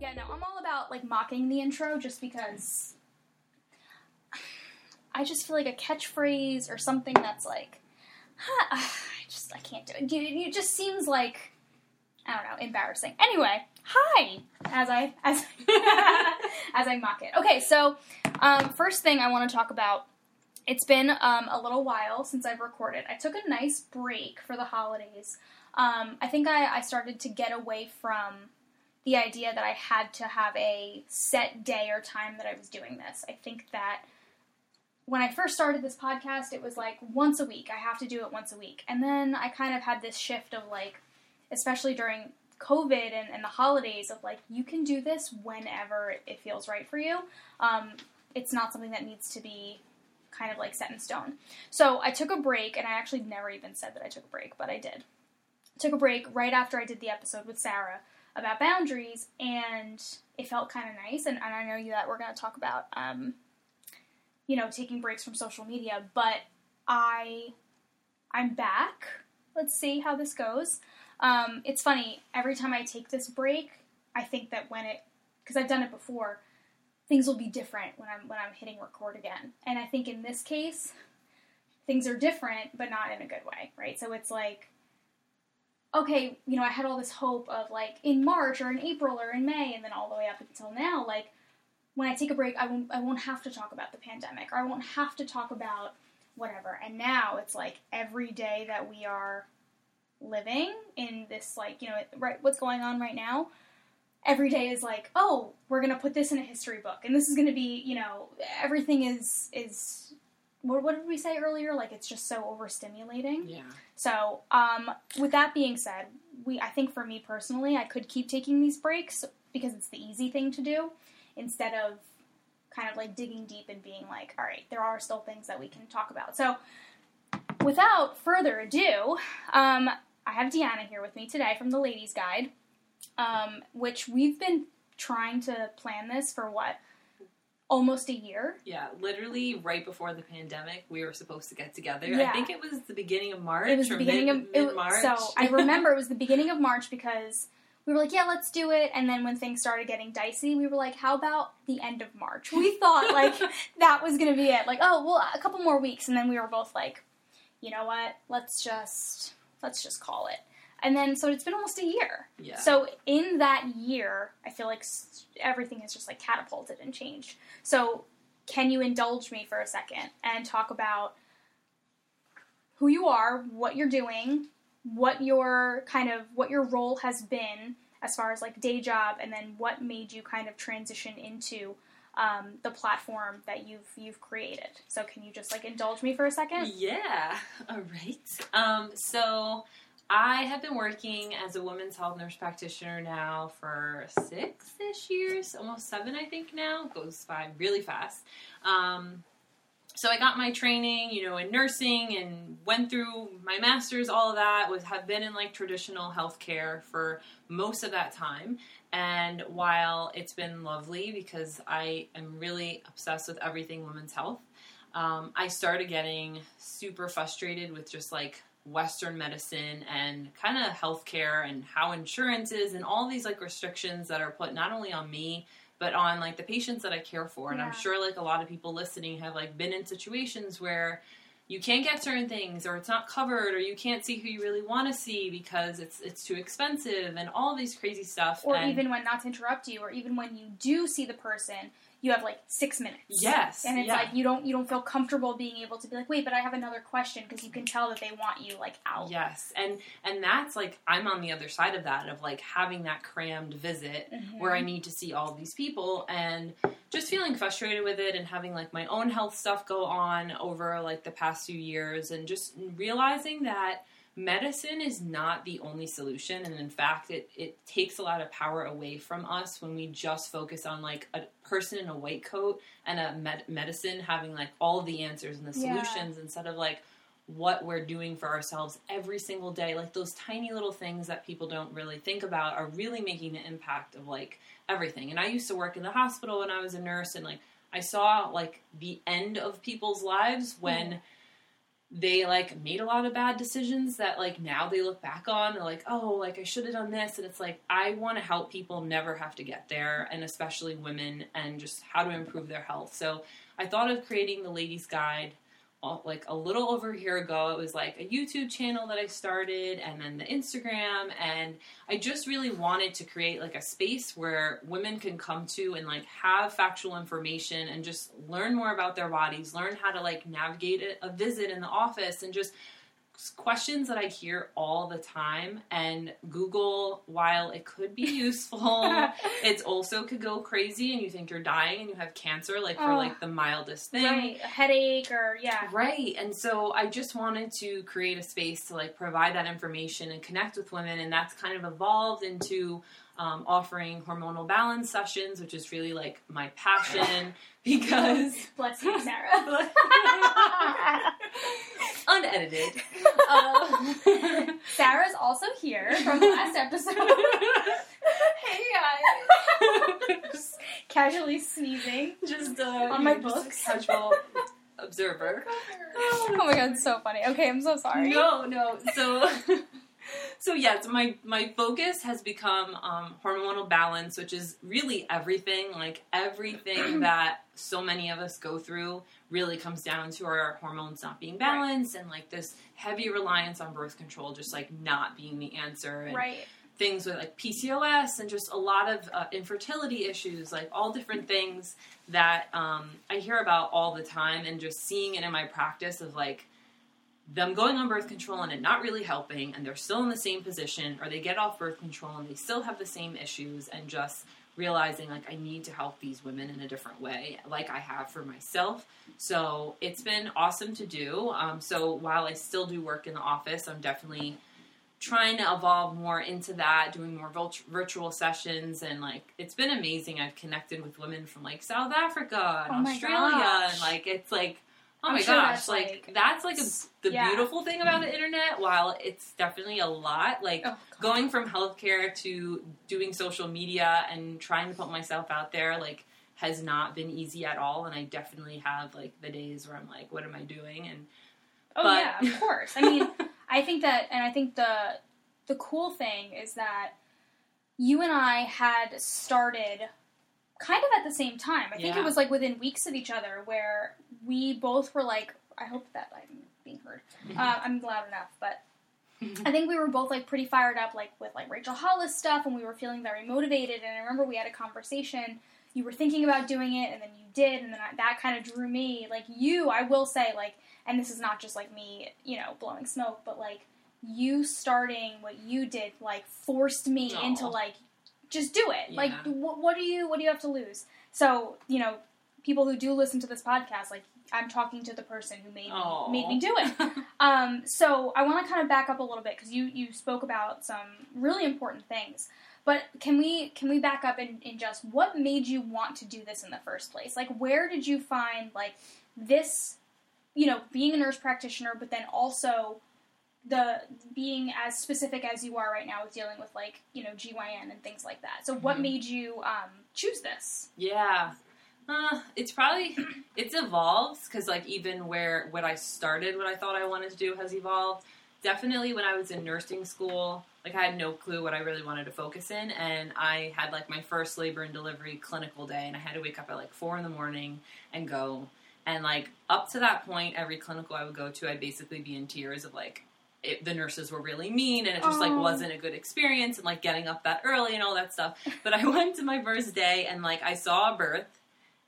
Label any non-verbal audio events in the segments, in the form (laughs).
Yeah, no, I'm all about like mocking the intro just because I just feel like a catchphrase or something that's like, huh, I just I can't do it. It, just seems like I don't know, embarrassing. Anyway, hi, as I as (laughs) as I mock it. Okay, so um, first thing I want to talk about. It's been um, a little while since I've recorded. I took a nice break for the holidays. Um, I think I, I started to get away from the idea that I had to have a set day or time that I was doing this. I think that when I first started this podcast, it was like once a week. I have to do it once a week. And then I kind of had this shift of like, especially during COVID and, and the holidays, of like, you can do this whenever it feels right for you. Um, it's not something that needs to be kind of like set in stone. So I took a break, and I actually never even said that I took a break, but I did. Took a break right after I did the episode with Sarah about boundaries, and it felt kind of nice. And, and I know you that we're going to talk about, um, you know, taking breaks from social media, but I, I'm back. Let's see how this goes. Um, it's funny. Every time I take this break, I think that when it, because I've done it before, things will be different when I'm when I'm hitting record again. And I think in this case, things are different, but not in a good way, right? So it's like okay, you know, I had all this hope of like in March or in April or in May, and then all the way up until now, like when I take a break, I won't I won't have to talk about the pandemic, or I won't have to talk about whatever. And now it's like every day that we are living in this like you know right what's going on right now every day is like oh we're gonna put this in a history book and this is gonna be you know everything is is what, what did we say earlier? Like it's just so overstimulating. Yeah. So, um, with that being said, we I think for me personally, I could keep taking these breaks because it's the easy thing to do instead of kind of like digging deep and being like, all right, there are still things that we can talk about. So, without further ado, um, I have Deanna here with me today from the Lady's Guide, um, which we've been trying to plan this for what almost a year. Yeah, literally right before the pandemic, we were supposed to get together. Yeah. I think it was the beginning of March. It was the beginning mid, of mid March. So (laughs) I remember it was the beginning of March because we were like, yeah, let's do it. And then when things started getting dicey, we were like, how about the end of March? We (laughs) thought like that was gonna be it. Like, oh, well, a couple more weeks, and then we were both like, you know what? Let's just let's just call it. And then so it's been almost a year. So in that year, I feel like everything has just like catapulted and changed. So can you indulge me for a second and talk about who you are, what you're doing, what your kind of what your role has been as far as like day job, and then what made you kind of transition into um, the platform that you've you've created. So can you just like indulge me for a second? Yeah. (laughs) All right. Um, so I have been working as a women's health nurse practitioner now for six-ish years, almost seven, I think now. Goes by really fast. Um, so I got my training, you know, in nursing and went through my master's, all of that. Was have been in like traditional healthcare for most of that time. And while it's been lovely because I am really obsessed with everything women's health, um, I started getting super frustrated with just like Western medicine and kind of healthcare and how insurance is and all these like restrictions that are put not only on me but on like the patients that I care for. And I'm sure like a lot of people listening have like been in situations where you can't get certain things or it's not covered or you can't see who you really want to see because it's it's too expensive and all these crazy stuff. Or and even when not to interrupt you, or even when you do see the person, you have like six minutes. yes, and it's yeah. like you don't you don't feel comfortable being able to be like wait but i have another question because you can tell that they want you like out Yes, and and that's like I'm on the other side of that of like having that crammed visit Mhm. where I need to see all these people and just feeling frustrated with it and having like my own health stuff go on over like the past few years and just realizing that medicine is not the only solution and in fact it, it takes a lot of power away from us when we just focus on like a person in a white coat and a med- medicine having like all the answers and the Yeah. solutions instead of like what we're doing for ourselves every single day. Like those tiny little things that people don't really think about are really making the impact of like everything. And i used to work in the hospital when i was a nurse and like i saw like the end of people's lives when mm-hmm. They like made a lot of bad decisions that like now they look back on and like oh like I should have done this and it's like I want to help people never have to get there and especially women and just how to improve their health. So I thought of creating the Lady's Guide like a little over a year ago. It was like a YouTube channel that I started and then the Instagram and I just really wanted to create like a space where women can come to and like have factual information and just learn more about their bodies, learn how to like navigate a visit in the office and just questions that I hear all the time. And Google, while it could be (laughs) useful, (laughs) it also could go crazy and you think you're dying and you have cancer, like for Oh. like the mildest thing. Right, a headache or yeah. Right. And so I just wanted to create a space to like provide that information and connect with women. And that's kind of evolved into um, offering hormonal balance sessions, which is really like my passion (laughs) because (laughs) Bless you, Sarah. (laughs) unedited. Um, Sarah's also here from the last episode. hey guys. just, Casually sneezing. just uh, On my books. casual observer. Oh my god, it's so funny. Okay, I'm so sorry. No, no. So, so yes, my my focus has become um, hormonal balance, which is really everything. Like everything (clears throat) that so many of us go through really comes down to our hormones not being balanced and like this heavy reliance on birth control just like not being the answer and Right. things with like PCOS and just a lot of uh, infertility issues, like all different things that um, I hear about all the time, and just seeing it in my practice of like them going on birth control and it not really helping, and they're still in the same position, or they get off birth control and they still have the same issues, and just realizing like I need to help these women in a different way, like I have for myself. So it's been awesome to do. Um, so while I still do work in the office, I'm definitely trying to evolve more into that, doing more virtual sessions, and like it's been amazing. I've connected with women from like South Africa and Oh Australia, gosh. and like it's like oh I'm my sure gosh, that's, like, like, that's like a, the yeah. beautiful thing about the internet. While it's definitely a lot, like Oh, going from healthcare to doing social media and trying to put myself out there, like has not been easy at all. And I definitely have like the days where I'm like, what am I doing? And Oh But- yeah, of course. I mean, (laughs) I think that, and I think the the cool thing is that you and I had started kind of at the same time. I think Yeah. it was like within weeks of each other where we both were like, I hope that I'm being heard. Uh, I'm loud enough, but I think we were both like pretty fired up, like with like Rachel Hollis stuff, and we were feeling very motivated. And I remember we had a conversation. You were thinking about doing it, and then you did, and then I, that kind of drew me. Like you, I will say, like, and this is not just like me, you know, blowing smoke, but like you starting what you did, like forced me Aw. into like just do it. Like, Yeah. what, what do you what do you have to lose? So you know, people who do listen to this podcast, like I'm talking to the person who made me made me do it. (laughs) Um, so I want to kind of back up a little bit because you you spoke about some really important things. But can we can we back up in, in just what made you want to do this in the first place? Like where did you find like this, you know, being a nurse practitioner, but then also the being as specific as you are right now with dealing with like you know GYN and things like that. So what Mhm. made you um, choose this? Yeah. Uh, it's probably it's evolved because like even where what I started, what I thought I wanted to do has evolved. Definitely when I was in nursing school, like I had no clue what I really wanted to focus in, and I had like my first labor and delivery clinical day, and I had to wake up at like four in the morning and go. And like up to that point, every clinical I would go to, I'd basically be in tears of like it, the nurses were really mean, and it just like wasn't a good experience, and like getting up that early and all that stuff. But I (laughs) went to my first day, and like I saw a birth,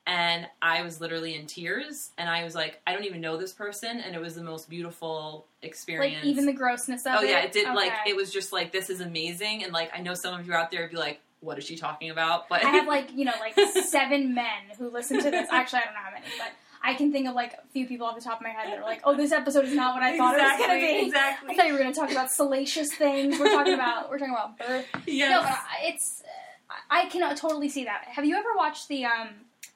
and I was literally in tears, and I was like, I don't even know this person, and it was the most beautiful experience. Like even the grossness of oh it. Oh yeah, it did. Like it was just like this is amazing, and like I know some of you out there would be like, what is she talking about? But I have like (laughs) you know like seven men who listen to this. Actually, I don't know how many, but I can think of like a few people off the top of my head that are like, "Oh, this episode is not what I thought it was going to be." Exactly. I thought you were going to talk about salacious things. We're talking about we're talking about birth. Yes. No, it's I I can totally see that. Have you ever watched the um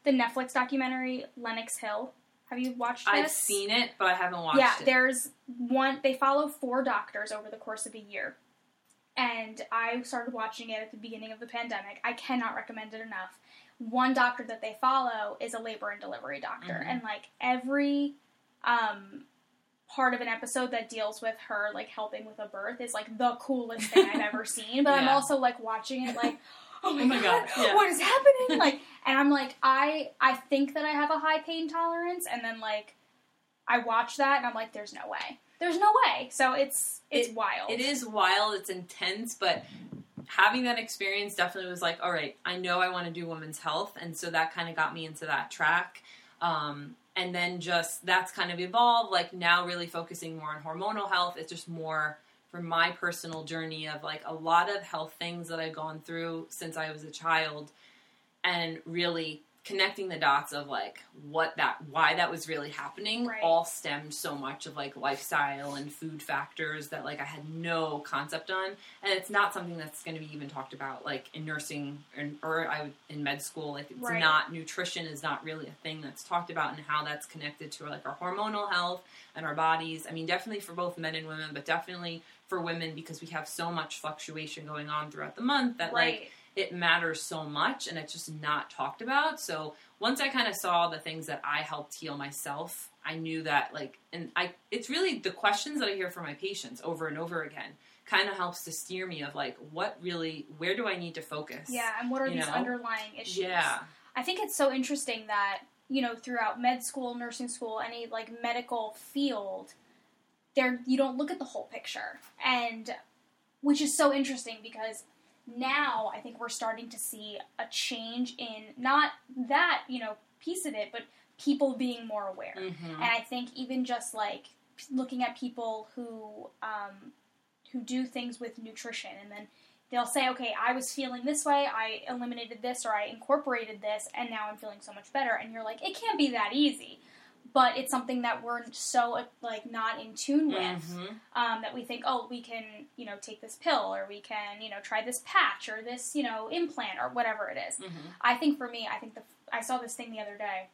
the Netflix documentary Lenox Hill? Have you watched this? I've seen it, but I haven't watched yeah, it. Yeah, there's one. They follow four doctors over the course of a year, and I started watching it at the beginning of the pandemic. I cannot recommend it enough. One doctor that they follow is a labor and delivery doctor, Mhm. and like every um, part of an episode that deals with her like helping with a birth is like the coolest thing I've ever (laughs) seen. But I'm also like watching it like, (laughs) oh my, Oh my god, God, yeah. what is happening? Like, (laughs) and I'm like, I I think that I have a high pain tolerance, and then like I watch that and I'm like, there's no way, there's no way. So it's it's It- wild. It is wild. It's intense, but having that experience definitely was like, all right, I know I want to do women's health, and so that kind of got me into that track. Um, and then just that's kind of evolved. Like now, really focusing more on hormonal health. It's just more for my personal journey of like a lot of health things that I've gone through since I was a child, and really connecting the dots of like what that why that was really happening Right. all stemmed so much of like lifestyle and food factors that like I had no concept on and it's not something that's going to be even talked about like in nursing or, or I in med school like it's Right. not nutrition is not really a thing that's talked about and how that's connected to like our hormonal health and our bodies I mean definitely for both men and women but definitely for women because we have so much fluctuation going on throughout the month that like it matters so much and it's just not talked about. So once I kind of saw the things that I helped heal myself, I knew that like and I it's really the questions that I hear from my patients over and over again kind of helps to steer me of like what really where do I need to focus? Yeah, and what are you these know? underlying issues? Yeah. I think it's so interesting that, you know, throughout med school, nursing school, any like medical field, there you don't look at the whole picture. And which is so interesting because now I think we're starting to see a change in not that, you know, piece of it, but people being more aware. Mhm. And I think even just like looking at people who um, who do things with nutrition, and then they'll say, "Okay, I was feeling this way. I eliminated this, or I incorporated this, and now I'm feeling so much better." And you're like, "It can't be that easy." But it's something that we're so like not in tune with Mhm. um, that we think, oh, we can, you know, take this pill, or we can, you know, try this patch, or this, you know, implant, or whatever it is. Mhm. I think for me, I think the I saw this thing the other day,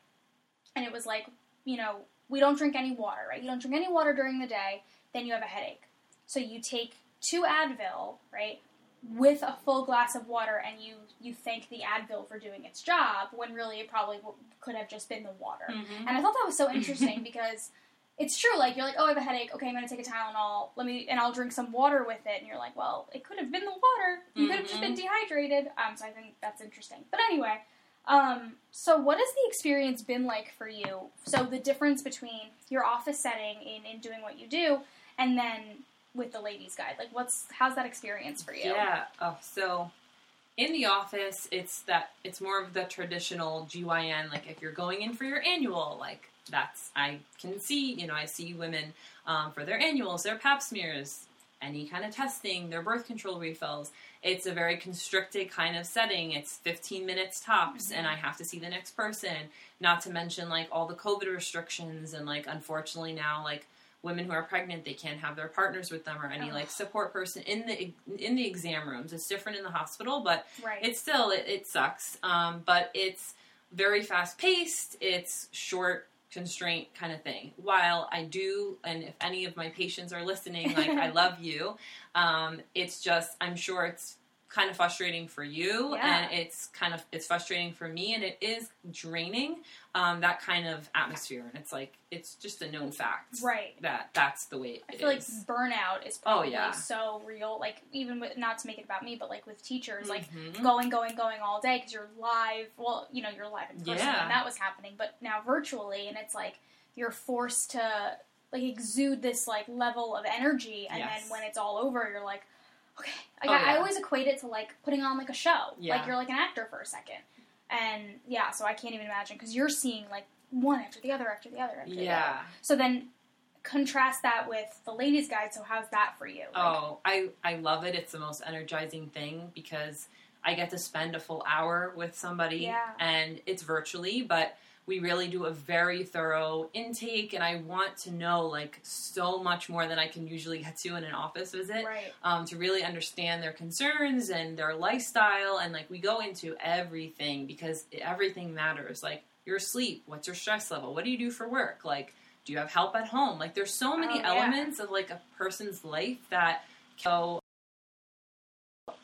and it was like, you know, we don't drink any water, right? You don't drink any water during the day, then you have a headache. So you take two Advil, right, with a full glass of water, and you you thank the Advil for doing its job, when really it probably w- could have just been the water. Mhm. And I thought that was so interesting (laughs) because it's true. Like you're like, oh, I have a headache. Okay, I'm gonna take a Tylenol. Let me, and I'll drink some water with it. And you're like, well, it could have been the water. You could have just been dehydrated. Um, so I think that's interesting. But anyway, um, so what has the experience been like for you? So the difference between your office setting in in doing what you do, and then with the Lady's Guide. Like, what's how's that experience for you? Yeah. Oh, so in the office, it's that it's more of the traditional GYN. Like if you're going in for your annual, like that's I can see. You know, I see women um, for their annuals, their Pap smears, any kind of testing, their birth control refills. It's a very constricted kind of setting. It's 15 minutes tops, and I have to see the next person. Not to mention like all the COVID restrictions and like unfortunately now like women who are pregnant they can't have their partners with them or any like support person in the in the exam rooms. It's different in the hospital but Right. it's still it, it sucks. Um, but it's very fast paced it's short constraint kind of thing. While i do and if any of my patients are listening like i (laughs) love you um, it's just i'm sure it's kind of frustrating for you Yeah. and it's kind of it's frustrating for me and it is draining um, that kind of atmosphere and it's like it's just a known fact right. that that's the way I feel like burnout is Oh, yeah. so real. Like even with not to make it about me, but like with teachers, like Mhm. going, going, going all day because you're live. Well, you know, you're live in person Yeah. when that was happening, but now virtually, and it's like you're forced to like exude this like level of energy, and Yes. then when it's all over, you're like, okay. Like, Oh, I, I always equate it to like putting on like a show. Yeah. Like you're like an actor for a second, and yeah. So I can't even imagine because you're seeing like one after the other after the other after the other. yeah So then contrast that with the ladies' guide. So how's that for you? Like, oh i i love it it's the most energizing thing because i get to spend a full hour with somebody Yeah. and it's virtually but we really do a very thorough intake and i want to know like so much more than i can usually get to in an office visit right. um, to really understand their concerns and their lifestyle. And like we go into everything because everything matters. Like your sleep, what's your stress level? What do you do for work? Like, do you have help at home? Like, there's so many Oh, yeah. elements of like a person's life that so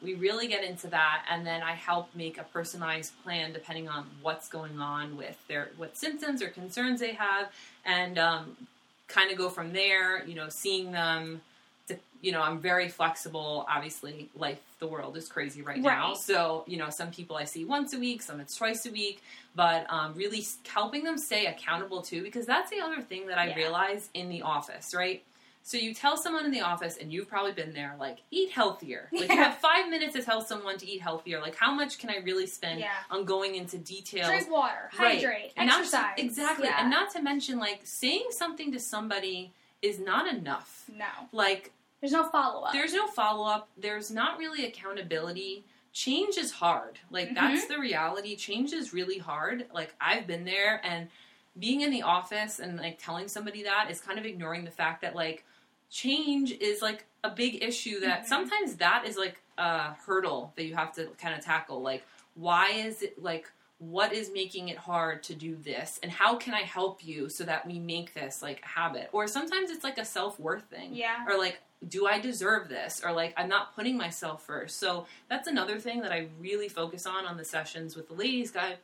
we really get into that and then i help make a personalized plan depending on what's going on with their what symptoms or concerns they have and um, kind of go from there. You know, seeing them. To, you know, I'm very flexible. Obviously, life, the world is crazy right, now. So, you know, some people I see once a week, some it's twice a week, but um, really helping them stay accountable too, because that's the other thing that I Yeah. realize in the office, right? So you tell someone in the office, and you've probably been there, like, eat healthier. Like, you have five minutes to tell someone to eat healthier. Like, how much can I really spend Yeah. on going into detail? Drink water, Right. hydrate, And not to- exercise. exactly. Yeah. And not to mention, like, saying something to somebody is not enough. no. Like, There's no follow up. there's no follow up. There's not really accountability. Change is hard. Like Mhm. that's the reality. Change is really hard. Like I've been there and being in the office and like telling somebody that is kind of ignoring the fact that like change is like a big issue that Mhm. sometimes that is like a hurdle that you have to kind of tackle. Like why is it like what is making it hard to do this and how can I help you so that we make this like a habit? Or sometimes it's like a self-worth thing yeah. or like do i deserve this or like i'm not putting myself first so that's another thing that i really focus on on the sessions with the ladies guy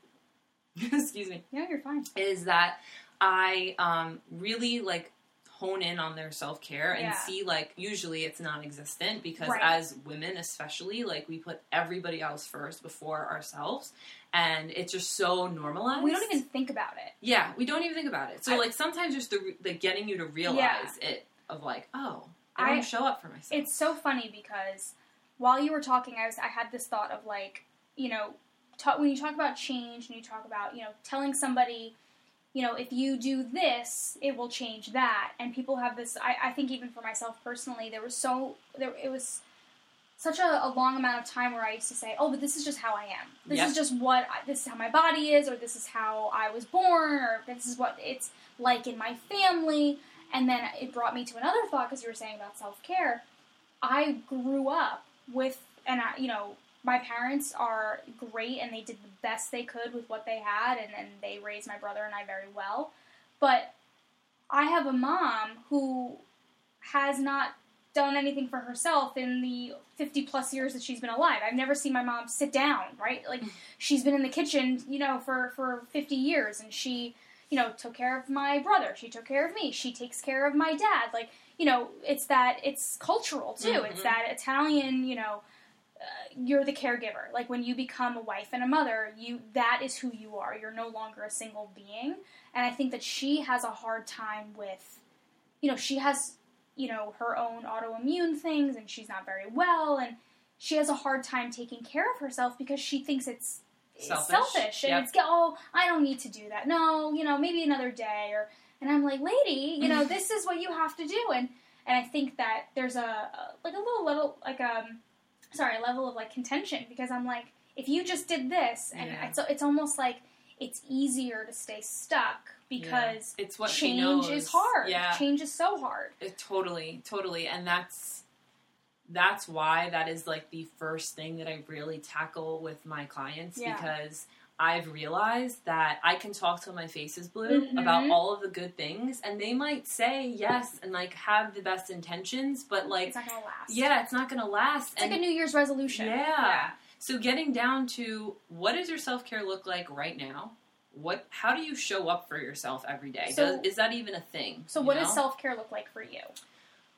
(laughs) excuse me Yeah, you're fine. is that i um, really like hone in on their self-care and Yeah. see like usually it's non-existent because Right. as women especially like we put everybody else first before ourselves and it's just so normalized We don't even think about it. yeah, we don't even think about it. So I- like sometimes just the, the getting you to realize it of like, oh, I don't show up for myself. It's so funny because while you were talking, I was I had this thought of like, you know, talk, when you talk about change and you talk about you know telling somebody, you know, if you do this, it will change that, and people have this. I, I think even for myself personally, there was so there it was such a, a long amount of time where I used to say, oh, but this is just how I am. This Yep. is just what I, this is how my body is, or this is how I was born, or this is what it's like in my family. And then it brought me to another thought because you were saying about self care. I grew up with, and I, you know, my parents are great and they did the best they could with what they had, and, and they raised my brother and I very well. But I have a mom who has not done anything for herself in the 50 plus years that she's been alive. I've never seen my mom sit down, right? Like she's been in the kitchen, you know, for for 50 years and she, you know, took care of my brother. She took care of me. She takes care of my dad. Like, you know, it's that it's cultural too. It's Mhm. that Italian, you know, you're the caregiver. Like when you become a wife and a mother, you that is who you are. You're no longer a single being. And I think that she has a hard time with you know, she has you know her own autoimmune things and she's not very well and she has a hard time taking care of herself because she thinks it's Selfish. selfish and Yep. it's oh I don't need to do that no you know maybe another day or and I'm like lady you know this is what you have to do and and I think that there's a, a like a little little like um sorry a level of like contention because I'm like if you just did this and Yeah. it's it's almost like it's easier to stay stuck because it's what change is hard. Yeah, Change is so hard. it, totally, totally, and that's that's why that is like the first thing that I really tackle with my clients Yeah. because I've realized that I can talk till my face is blue Mhm. about all of the good things, and they might say yes and like have the best intentions, but like It's not gonna last. yeah, it's not gonna last. It's like a New Year's resolution. Yeah. So getting down to what does your self care look like right now? What? How do you show up for yourself every day? So- Does, is that even a thing? So what know? does self care look like for you?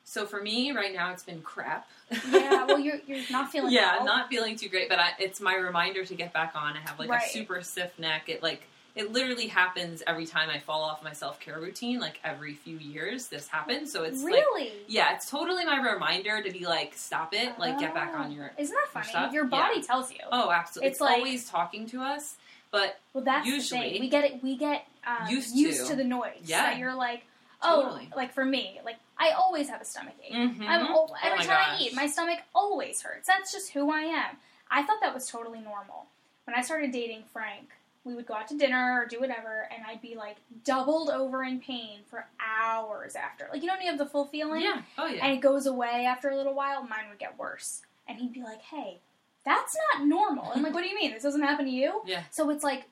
So for me right now, it's been crap. Yeah, well you're (laughs) you're not feeling yeah, well. not feeling too great, but I, it's my reminder to get back on. I have like Right. a super stiff neck. It like it literally happens every time I fall off my self care routine. Like every few years, this happens. So it's like really. yeah, it's totally my reminder to be like, stop it, like get back Oh. on your. Isn't that funny? stuff? Your body Yeah. tells you. Oh, absolutely. It's It's, like- always talking to us, but well, that's the usually- thing. We get it. We get um, Used used, to. to. the noise. Yeah. That you're like, oh, Totally. like for me, like I always have a stomach ache. Mhm. I'm al- every my time I eat, my stomach always hurts. That's just who I am. I thought that was totally normal. When I started dating Frank, we would go out to dinner or do whatever, and I'd be like doubled over in pain for hours after. Like you don't have the full feeling, yeah. Oh yeah. and it goes away after a little while. Mine would get worse, and he'd be like, "Hey, that's not normal." And like, what do you mean? This doesn't happen to you? Yeah. So it's like,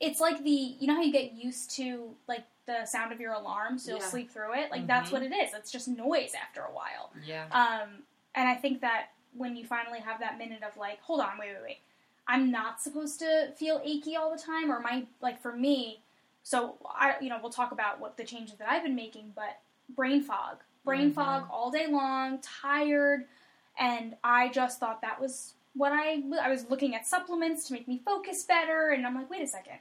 it's like the you know how you get used to like the sound of your alarm, so you'll Yeah. sleep through it. Like that's Mhm. what it is. It's just noise after a while. yeah. Um, and I think that when you finally have that minute of like, hold on, wait, wait, wait, I'm not supposed to feel achy all the time, or my like for me, so I, you know, we'll talk about what the changes that I've been making, but brain fog, brain Mhm. fog all day long, tired, and I just thought that was what I I was looking at supplements to make me focus better, and I'm like, wait a second,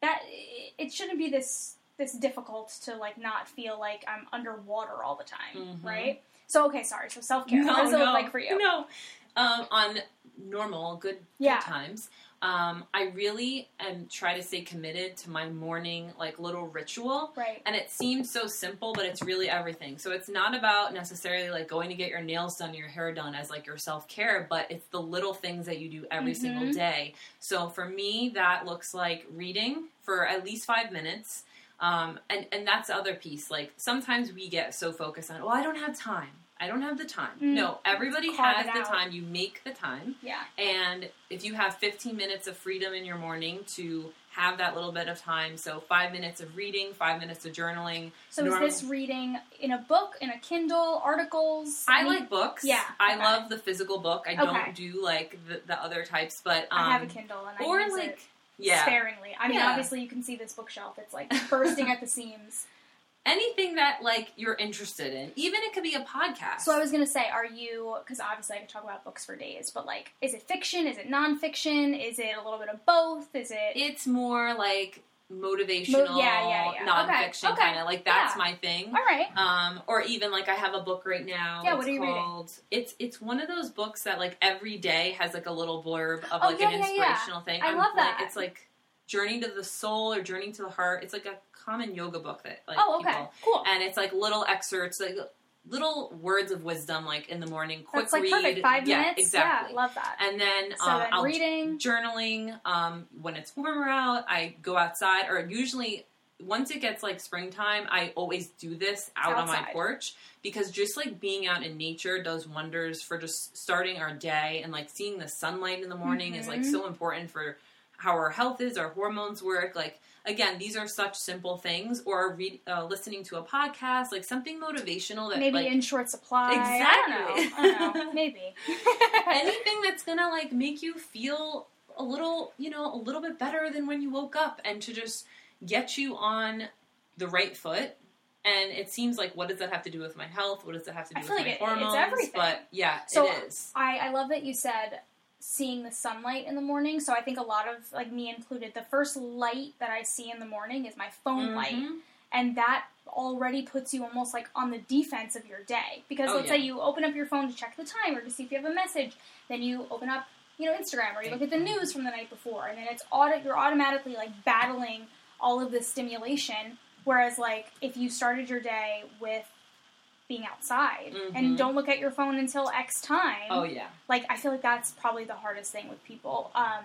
that it shouldn't be this this difficult to like not feel like I'm underwater all the time, Mhm. right? So okay, sorry. So self care. what does it look like for you? No. Um, on normal, good, Yeah. good times, um, I really am try to stay committed to my morning like little ritual. Right. And it seems so simple, but it's really everything. So it's not about necessarily like going to get your nails done, your hair done as like your self care, but it's the little things that you do every single Mhm. day. So for me, that looks like reading for at least five minutes. Um, and, and that's the other piece. Like sometimes we get so focused on, oh, I don't have time. I don't have the time. Mm. No, everybody has the out. time. You make the time. Yeah. And if you have 15 minutes of freedom in your morning to have that little bit of time, so five minutes of reading, five minutes of journaling. So Normal- is this reading in a book, in a Kindle, articles? I Any- like books. Yeah, I okay. love the physical book. I Okay. don't do like the, the other types, but um, I have a Kindle and I or use like it yeah, sparingly. I mean, Yeah. obviously you can see this bookshelf; it's like bursting at the (laughs) seams. anything that like you're interested in. Even it could be a podcast. So I was gonna say, are you? Because obviously I could talk about books for days, but like, is it fiction? Is it nonfiction? Is it a little bit of both? Is it? it's more like motivational, Mo- yeah, yeah, yeah. nonfiction Okay, okay. kind of like that's Yeah. my thing. All right. Um, or even like I have a book right now. Yeah, what are you reading? It's it's one of those books that like every day has like a little blurb of Oh, like yeah, an inspirational thing. I I'm, love like, that. It's like Journey to the Soul or Journey to the Heart. It's like a common yoga book that like oh, okay. people Cool. and it's like little excerpts, like little words of wisdom, like in the morning. Quick That's like read. perfect. Five yeah, minutes. exactly. Yeah, love that. And then, So um, then I'll reading. journaling um, when it's warmer out. I go outside, or usually once it gets like springtime, I always do this out on my porch because just like being out in nature does wonders for just starting our day and like seeing the sunlight in the morning is like Mhm. so important for how our health is, our hormones work. Like again, these are such simple things. Or read, uh, listening to a podcast, like something motivational that Maybe like in short supply. Exactly. I don't know. I don't know. (laughs) Maybe. anything that's gonna like make you feel a little you know a little bit better than when you woke up and to just get you on the right foot and it seems like what does that have to do with my health what does that have to do I with my like it- it's hormones everything. but yeah So, it is I, I love that you said seeing the sunlight in the morning. So I think a lot of like me included, the first light that I see in the morning is my phone light, Mhm. and that already puts you almost like on the defense of your day. Because Oh, let's yeah. say you open up your phone to check the time or to see if you have a message, then you open up you know Instagram or you look at the news from the night before, and then it's auto- you're automatically like battling all of this stimulation. Whereas like if you started your day with being outside and Mhm. don't look at your phone until X time oh yeah like I feel like that's probably the hardest thing with people um,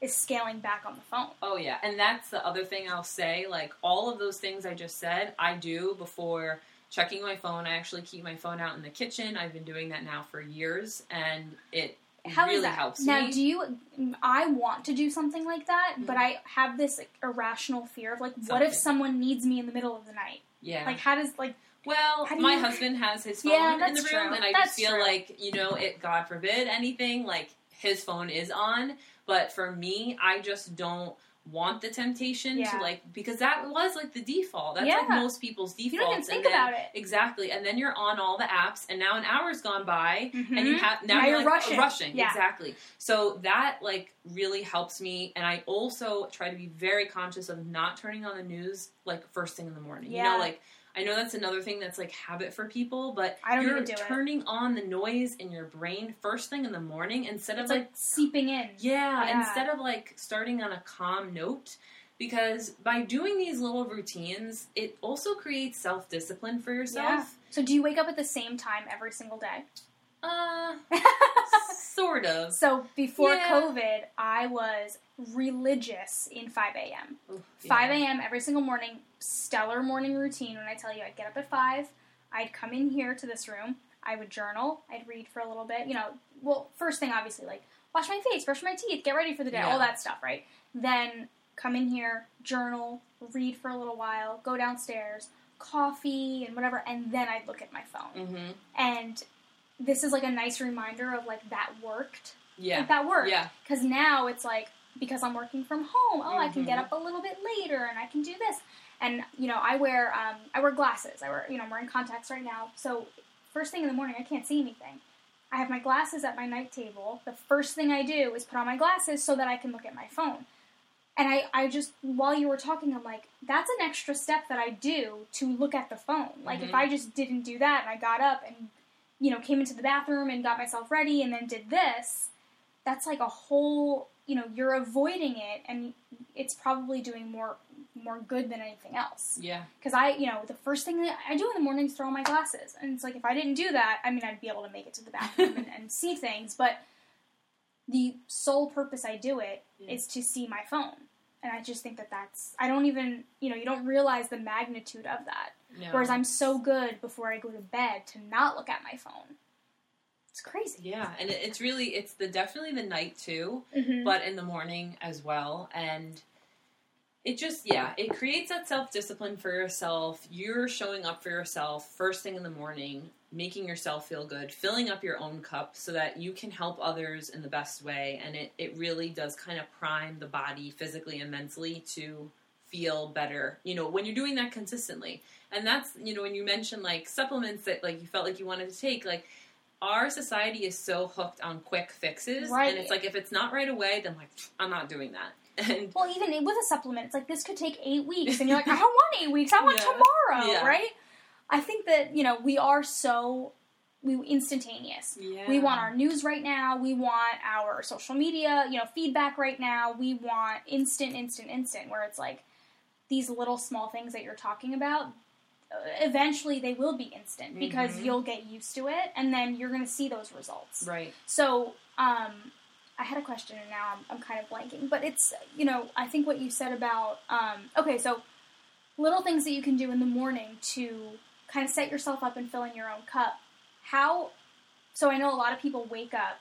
is scaling back on the phone. Oh yeah, and that's the other thing I'll say. Like all of those things I just said, I do before checking my phone. I actually keep my phone out in the kitchen. I've been doing that now for years, and it How really that? helps now, me. do you? I want to do something like that, but Mhm. I have this like, irrational fear of like, what if someone needs me in the middle of the night? yeah. Like, how does like well, my you- husband has his phone Yeah, in the room, true. and I That's just feel true. like you know, it. God forbid anything, like his phone is on. But for me, I just don't want the temptation Yeah. to like because that was like the default. That's Yeah. like most people's default. you don't even think then- about it? Exactly, and then you're on all the apps, and now an hour's gone by, and you Mhm. have now, Now you're, you're like, rushing. rushing. Yeah. Exactly. So that like really helps me, and I also try to be very conscious of not turning on the news like first thing in the morning. You know, like I know that's another thing that's like habit for people, but I don't you're do it. turning on the noise in your brain first thing in the morning instead of like, like seeping in. yeah, Yeah. instead of like starting on a calm note. Because by doing these little routines, it also creates self discipline for yourself. Yeah. So, do you wake up at the same time every single day? Uh, (laughs) sort of. so before Yeah. COVID, I was religious in 5 a.m. Oof, 5 a.m. every single morning, stellar morning routine. When I tell you, I'd get up at 5, I'd come in here to this room, I would journal, I'd read for a little bit. You know, well, first thing, obviously, like wash my face, brush my teeth, get ready for the day, Yeah. all that stuff, right? Then come in here, journal, read for a little while, go downstairs, coffee and whatever, and then I'd look at my phone. Mm-hmm. And this is like a nice reminder of like that worked. Yeah. Like that worked. Yeah. Because now it's like because I'm working from home. Oh, I can get Mhm. up a little bit later and I can do this. And you know, I wear um, I wear glasses. I wear you know I'm wearing contacts right now. So first thing in the morning, I can't see anything. I have my glasses at my night table. The first thing I do is put on my glasses so that I can look at my phone. And I, I just while you were talking, I'm like, that's an extra step that I do to look at the phone. Like if Mhm. I just didn't do that and I got up and you know came into the bathroom and got myself ready and then did this, that's like a whole you know you're avoiding it and it's probably doing more more good than anything else Yeah. because i you know the first thing that i do in the morning is throw on my glasses and it's like if i didn't do that i mean i'd be able to make it to the bathroom and, (laughs) and see things but the sole purpose i do it is Yeah. to see my phone and i just think that that's i don't even you know you don't realize the magnitude of that No. whereas i'm so good before i go to bed to not look at my phone it's crazy Yeah, and it, it's really it's the definitely the night too, Mhm. but in the morning as well, and it just yeah it creates that self discipline for yourself. You're showing up for yourself first thing in the morning, making yourself feel good, filling up your own cup so that you can help others in the best way, and it it really does kind of prime the body physically and mentally to feel better you know when you're doing that consistently and that's you know when you mentioned like supplements that like you felt like you wanted to take like our society is so hooked on quick fixes Right. and it's like if it's not right away then like i'm not doing that (laughs) and Well, even with a supplement, it's like this could take eight weeks, and you're like, I don't want eight weeks. I want (laughs) Yeah. tomorrow, Yeah. right? I think that you know we are so we instantaneous. yeah We want our news right now. We want our social media, you know, feedback right now. We want instant, instant, instant. Where it's like these little small things that you're talking about. Eventually, they will be instant because Mhm. you'll get used to it, and then you're going to see those results. right So, um, I had a question and now I'm, I'm kind of blanking, but it's, you know, I think what you said about, um, okay, so little things that you can do in the morning to kind of set yourself up and fill in your own cup. How, so I know a lot of people wake up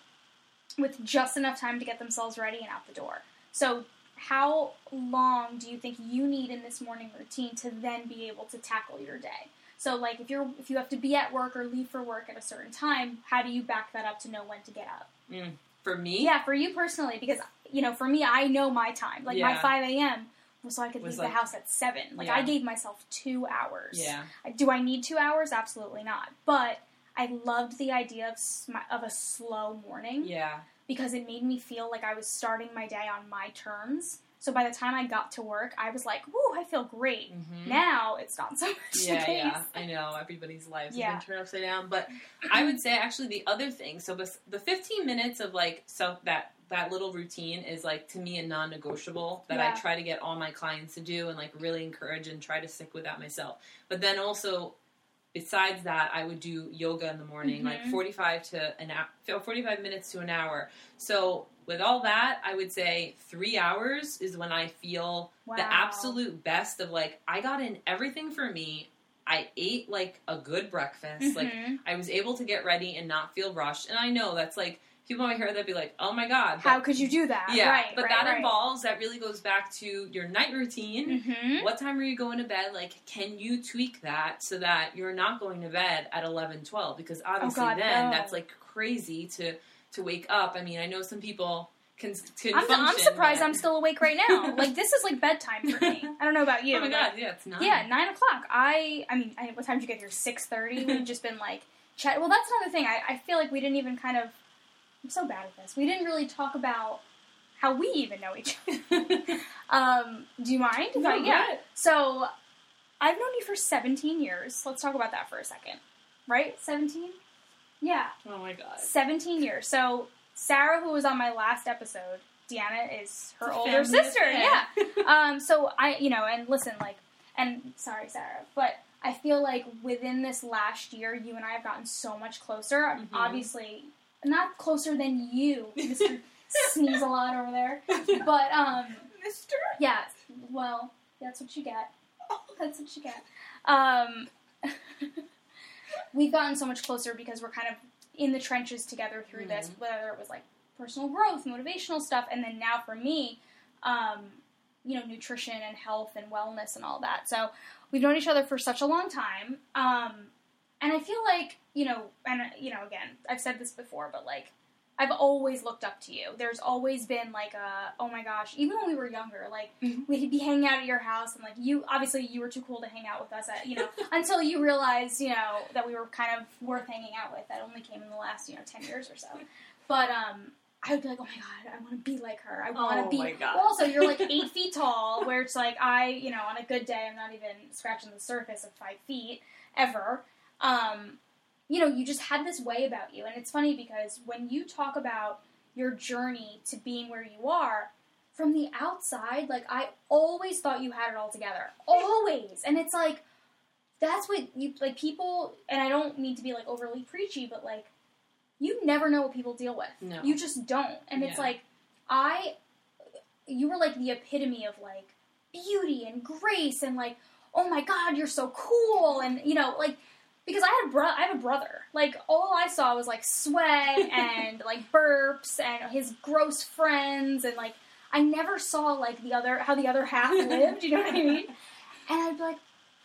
with just enough time to get themselves ready and out the door. So, how long do you think you need in this morning routine to then be able to tackle your day? So, like, if you're if you have to be at work or leave for work at a certain time, how do you back that up to know when to get up? Mm, for me Yeah, for you personally, because you know, for me, I know my time. Like my five a.m. so I could Was leave like- the house at seven. Like Yeah. I gave myself two hours. yeah Do I need two hours? Absolutely not. But I loved the idea of sm- of a slow morning yeah because it made me feel like I was starting my day on my terms. So by the time I got to work, I was like, "Woo, I feel great." Mhm. Now it's not so much yeah, yeah, I know everybody's lives Yeah. have been turned upside down. But I would say actually the other thing. So the 15 minutes of like so that that little routine is like to me a non-negotiable that Yeah. I try to get all my clients to do and like really encourage and try to stick with that myself. But then also besides that, I would do yoga in the morning, like Mhm. 45 to an hour, 45 minutes to an hour. So with all that, I would say three hours is when I feel Wow. the absolute best of like I got in everything for me. I ate like a good breakfast. Like Mhm. I was able to get ready and not feel rushed. And I know that's like people might hear that be like, "Oh my god." How could you do that? Yeah, right, but right, that right. involves that really goes back to your night routine. Mhm. What time are you going to bed? Like, can you tweak that so that you're not going to bed at 11, 12? Because obviously, Oh, God, then no. that's like crazy to to wake up. I mean, I know some people can. can I'm, I'm surprised I'm still awake right now. (laughs) like this is like bedtime for me. I don't know about you. Oh my god, yeah, it's not. Yeah, nine o'clock. I, I mean, I, what time did you get here? Six thirty. We've (laughs) just been like chat. Well, that's another thing. I, I feel like we didn't even kind of. I'm so bad at this. We didn't really talk about how we even know each other. (laughs) Um, do you mind? No, I- yeah. So, I've known you for 17 years. Let's talk about that for a second. Right? 17? Yeah, oh my god. 17 years. So, Sarah, who was on my last episode, Deanna is her It's older sister. Yeah (laughs) um, so I, you know, and listen, like, and sorry, Sarah, but I feel like within this last year, you and I have gotten so much closer. Mhm. Obviously, not closer than you, (laughs) Mister Sneeze a lot over there, but um, Mister. yeah. Well, that's what you get. That's what you get. Um, (laughs) we've gotten so much closer because we're kind of in the trenches together through this, Mhm. whether it was like personal growth, motivational stuff, and then now for me, um, you know, nutrition and health and wellness and all that. So we've known each other for such a long time. Um, and I feel like, you know, and, uh, you know, again, I've said this before, but like, I've always looked up to you. There's always been like a oh my gosh, even when we were younger, like Mhm. we'd be hanging out at your house and like you obviously you were too cool to hang out with us at you know (laughs) until you realized you know that we were kind of worth hanging out with. That only came in the last you know ten years or so. But um, I would be like, oh my god, I want to be like her. I want to Oh be. my God. Also, you're like (laughs) eight feet tall, where it's like I you know on a good day I'm not even scratching the surface of five feet ever. Um, you know, you just had this way about you. And it's funny because when you talk about your journey to being where you are, from the outside, like I always thought you had it all together. Always. And it's like that's what you like people and I don't mean to be like overly preachy, but like you never know what people deal with. No. You just don't. And it's like I you were like the epitome of like beauty and grace and like oh my god, you're so cool and you know, like because I had a bro- I have a brother. Like all I saw was like sweat (laughs) and like burps and his gross friends and like I never saw like the other how the other half (laughs) lived. You know what I mean? And I'd be like,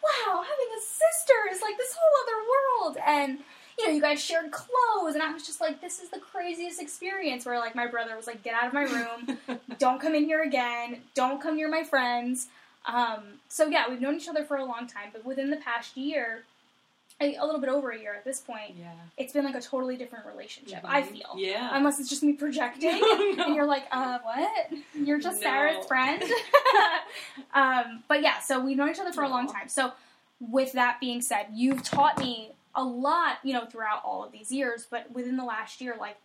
wow, having a sister is like this whole other world. And you know, you guys shared clothes, and I was just like, this is the craziest experience. Where like my brother was like, get out of my room, (laughs) don't come in here again, don't come near my friends. Um, so yeah, we've known each other for a long time, but within the past year, a, a little bit over a year at this point, yeah. it's been like a totally different relationship. I Mhm. feel. Yeah. Unless it's just me projecting, (laughs) No. and you're like, uh, what? You're just No. Sarah's friend. (laughs) um, but yeah, so we've known each other for a long time. So, with that being said, you've taught me a lot, you know, throughout all of these years. But within the last year, like,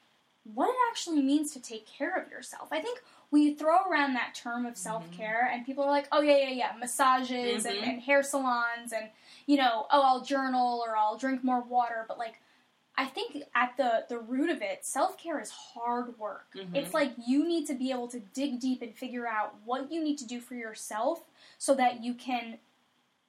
what it actually means to take care of yourself. I think we throw around that term of self care, and people are like, oh yeah, yeah, yeah, massages and, Mhm. and hair salons, and you know, oh, I'll journal or I'll drink more water. But like, I think at the the root of it, self care is hard work. Mhm. It's like you need to be able to dig deep and figure out what you need to do for yourself so that you can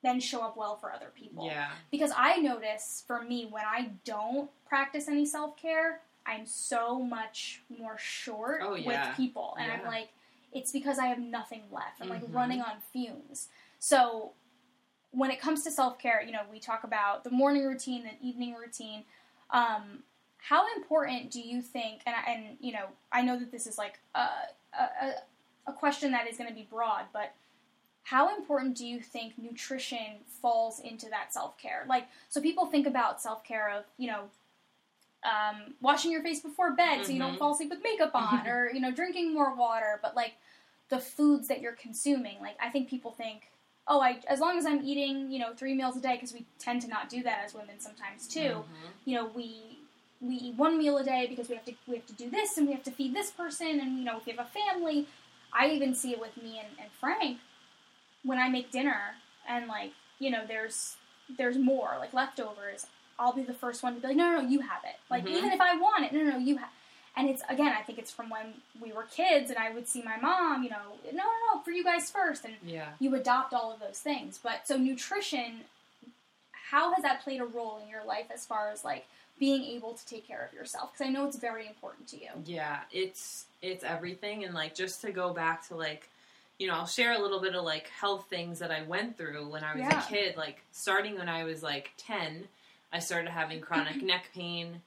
then show up well for other people. Yeah. Because I notice for me when I don't practice any self care, I'm so much more short Oh, yeah. with people, and I'm like, it's because I have nothing left. I'm like Mhm. running on fumes. So when it comes to self care, you know, we talk about the morning routine, the evening routine. Um, how important do you think? And I- and you know, I know that this is like a a, a- question that is going to be broad, but how important do you think nutrition falls into that self care? Like, so people think about self care of you know. Um, washing your face before bed so you don't Mhm. fall asleep with makeup on, (laughs) or you know, drinking more water. But like the foods that you're consuming, like I think people think, oh, I as long as I'm eating, you know, three meals a day, because we tend to not do that as women sometimes too. Mhm. You know, we we eat one meal a day because we have to we have to do this and we have to feed this person, and you know, if we have a family, I even see it with me and, and Frank when I make dinner and like you know, there's there's more like leftovers. I'll be the first one to be like, no, no, no you have it. Like Mhm. even if I want it, no, no, no, you have. And it's again, I think it's from when we were kids, and I would see my mom, you know, no, no, no, for you guys first, and Yeah. you adopt all of those things. But so nutrition, how has that played a role in your life as far as like being able to take care of yourself? Because I know it's very important to you. Yeah, it's it's everything and like just to go back to like you know, I'll share a little bit of like health things that I went through when I was Yeah. a kid. Like starting when I was like 10, I started having chronic (clears throat) neck pain.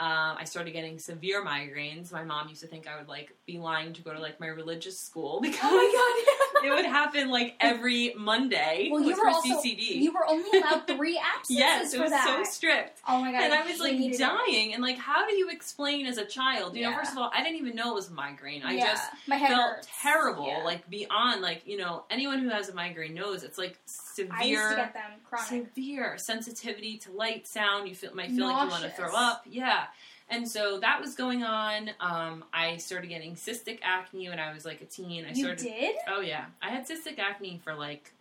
Um, I started getting severe migraines. My mom used to think I would like be lying to go to like my religious school (laughs) because Oh it would happen like every Monday Well, you were also CCD. you were only allowed (laughs) three absences yes, it was that. so strict. oh my god! and I was like hated it. dying. And like, how do you explain as a child? You know, first of all, I didn't even know it was a migraine. I Yeah, just my head felt hurts. terrible, Yeah. like beyond like you know anyone who has a migraine knows it's like severe, I used to get them chronic. severe sensitivity to light, sound. You feel might feel like you want to throw up. Yeah, and so that was going on. Um, I started getting cystic acne when I was like a teen. I you started. did? Oh yeah, I had cystic acne for like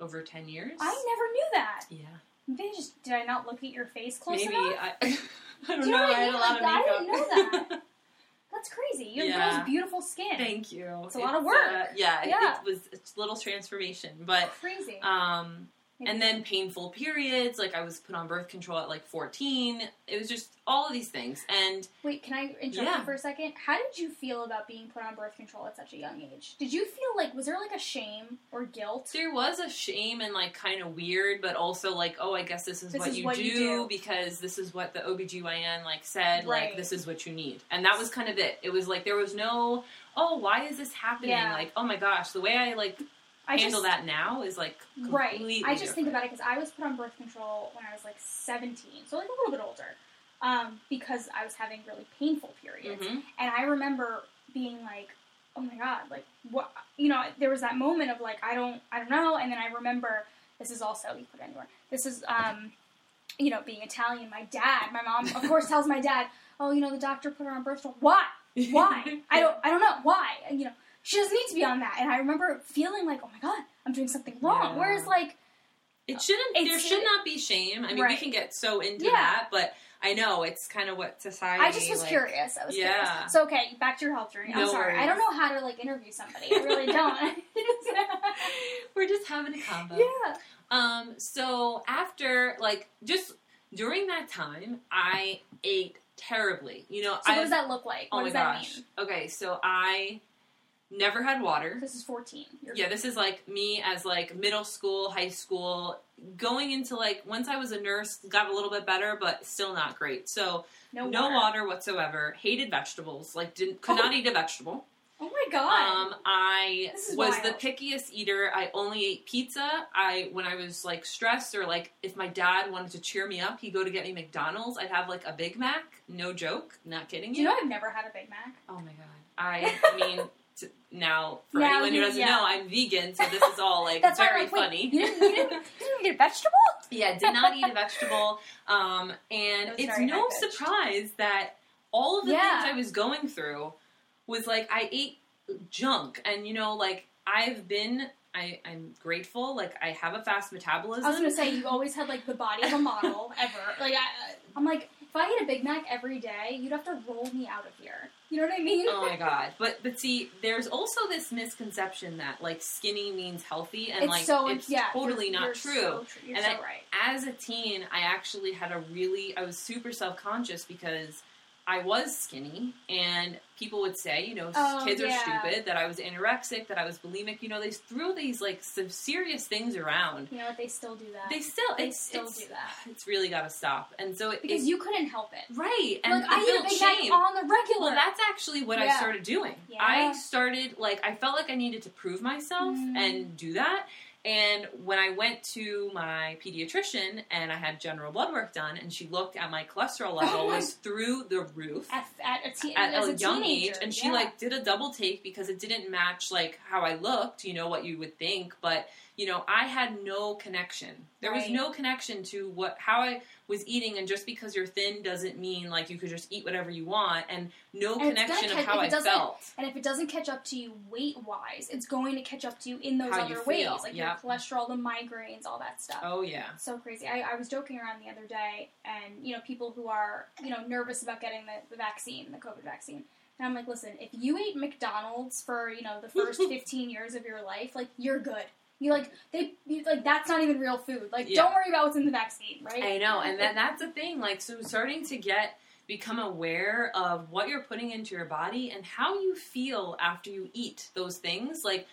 over ten years. I never knew that. yeah, Maybe just did I not look at your face close maybe enough? I. (laughs) I don't Do know. I I had a lot of Like, I didn't know that. (laughs) That's crazy. You have Yeah. girls' beautiful skin. Thank you. It's a lot of work. uh, yeah, Yeah. It, was it's a little transformation, but Crazy. um, and then painful periods. Like I was put on birth control at like 14. It was just all of these things. And Wait, can I interrupt Yeah. you for a second? How did you feel about being put on birth control at such a young age? Did you feel like was there like a shame or guilt? there was a shame and like kind of weird, but also like, oh, I guess this is, This what, is you, what do you do. because this is what the OBGYN like said, Right. like this is what you need. And that was kind of it. It was like there was no, oh, why is this happening? Yeah. Like, oh my gosh, the way I like I handle just, that now is like Right. I just think about it because I was put on birth control when I was like 17, so like a little bit older, um, because I was having really painful periods. Mhm. And I remember being like, "Oh my god!" Like what? You know, there was that moment of like, I don't, I don't know. And then I remember this is also you put it anywhere. This is, um, you know, being Italian. My dad, my mom, of course, tells my dad, "Oh, you know, the doctor put her on birth control. Why? Why? (laughs) I don't, I don't know why." And, you know, she doesn't need to be on that. And I remember feeling like, "Oh my god, I'm doing something wrong." Yeah. Whereas like, It shouldn't. It's- there should not be shame. I mean, we can get so into Yeah. that, but I know it's kind of what society. I just was like, curious. I was Yeah. curious. So okay, back to your health journey. I'm No sorry. I don't know how to like interview somebody. I really don't. (laughs) (laughs) We're just having a combo. yeah. Um. So after, like, just during that time, I ate terribly. You know, So what does that look like? oh what my does that gosh. mean? Okay, so I never had water. This is 14. You're Yeah, this is like me as like middle school, high school, going into like once I was a nurse, got a little bit better, but still not great. So no, no water. water whatsoever. Hated vegetables. Like didn't could not eat a vegetable. Oh my god. Um, I was wild. the pickiest eater. I only ate pizza. I when I was like stressed or like if my dad wanted to cheer me up, he'd go to get me McDonald's. I'd have like a Big Mac. No joke. Not kidding you. you know I've never had a Big Mac? Oh my god. I (laughs) mean. T- Now, for Now anyone who doesn't yeah. know, I'm vegan, so this is all like (laughs) very like, funny. You didn't, you, didn't, you didn't get a vegetable? (laughs) Yeah, did not eat a vegetable. Um, and was it's no high-pitched. surprise that all of the Yeah. things I was going through was like I ate junk. And you know, like I've been I, I'm grateful. Like I have a fast metabolism. I was gonna say you always had like the body of a model (laughs) ever. Like I, I'm like, if I ate a Big Mac every day, you'd have to roll me out of here. You know what I mean? Oh my (laughs) god! But but see, there's also this misconception that like skinny means healthy, and it's like so it's yeah, totally you're- not you're true. So true. You're And so I- right. as a teen, I actually had a really, I was super self conscious because I was skinny, and people would say, you know, Oh, kids are stupid, that I was anorexic, that I was bulimic. You know, they threw these like some serious things around. You know what? They still do that. They still, They it's, still it's, do that It's really got to stop. And so it, because it- you couldn't help it. right, and like I eat a Big shame. On the regular. Well, that's actually what I started doing. Yeah. I started like I felt like I needed to prove myself Mm. and do that. And when I went to my pediatrician and I had general blood work done, and she looked at my cholesterol level Oh my- was through the roof at, at a, te- at a, a young teenager, age, and she yeah. like did a double take because it didn't match like how I looked, you know what you would think, but you know I had no connection. There was no connection to what how I was eating, and just because you're thin doesn't mean like you could just eat whatever you want, and no And connection of how I felt. And if it doesn't catch up to you weight wise, it's going to catch up to you in those How other ways, like yep. your cholesterol, the migraines, all that stuff. Oh yeah. So crazy. I, I was joking around the other day, and you know, people who are you know nervous about getting the, the vaccine, the COVID vaccine, and I'm like, listen, if you ate McDonald's for you know the first (laughs) 15 years of your life, like you're good. You like they you, like that's not even real food. Like Yeah. don't worry about what's in the vaccine, right? I know, and then that's the thing. Like, so starting to get become aware of what you're putting into your body and how you feel after you eat those things. Like,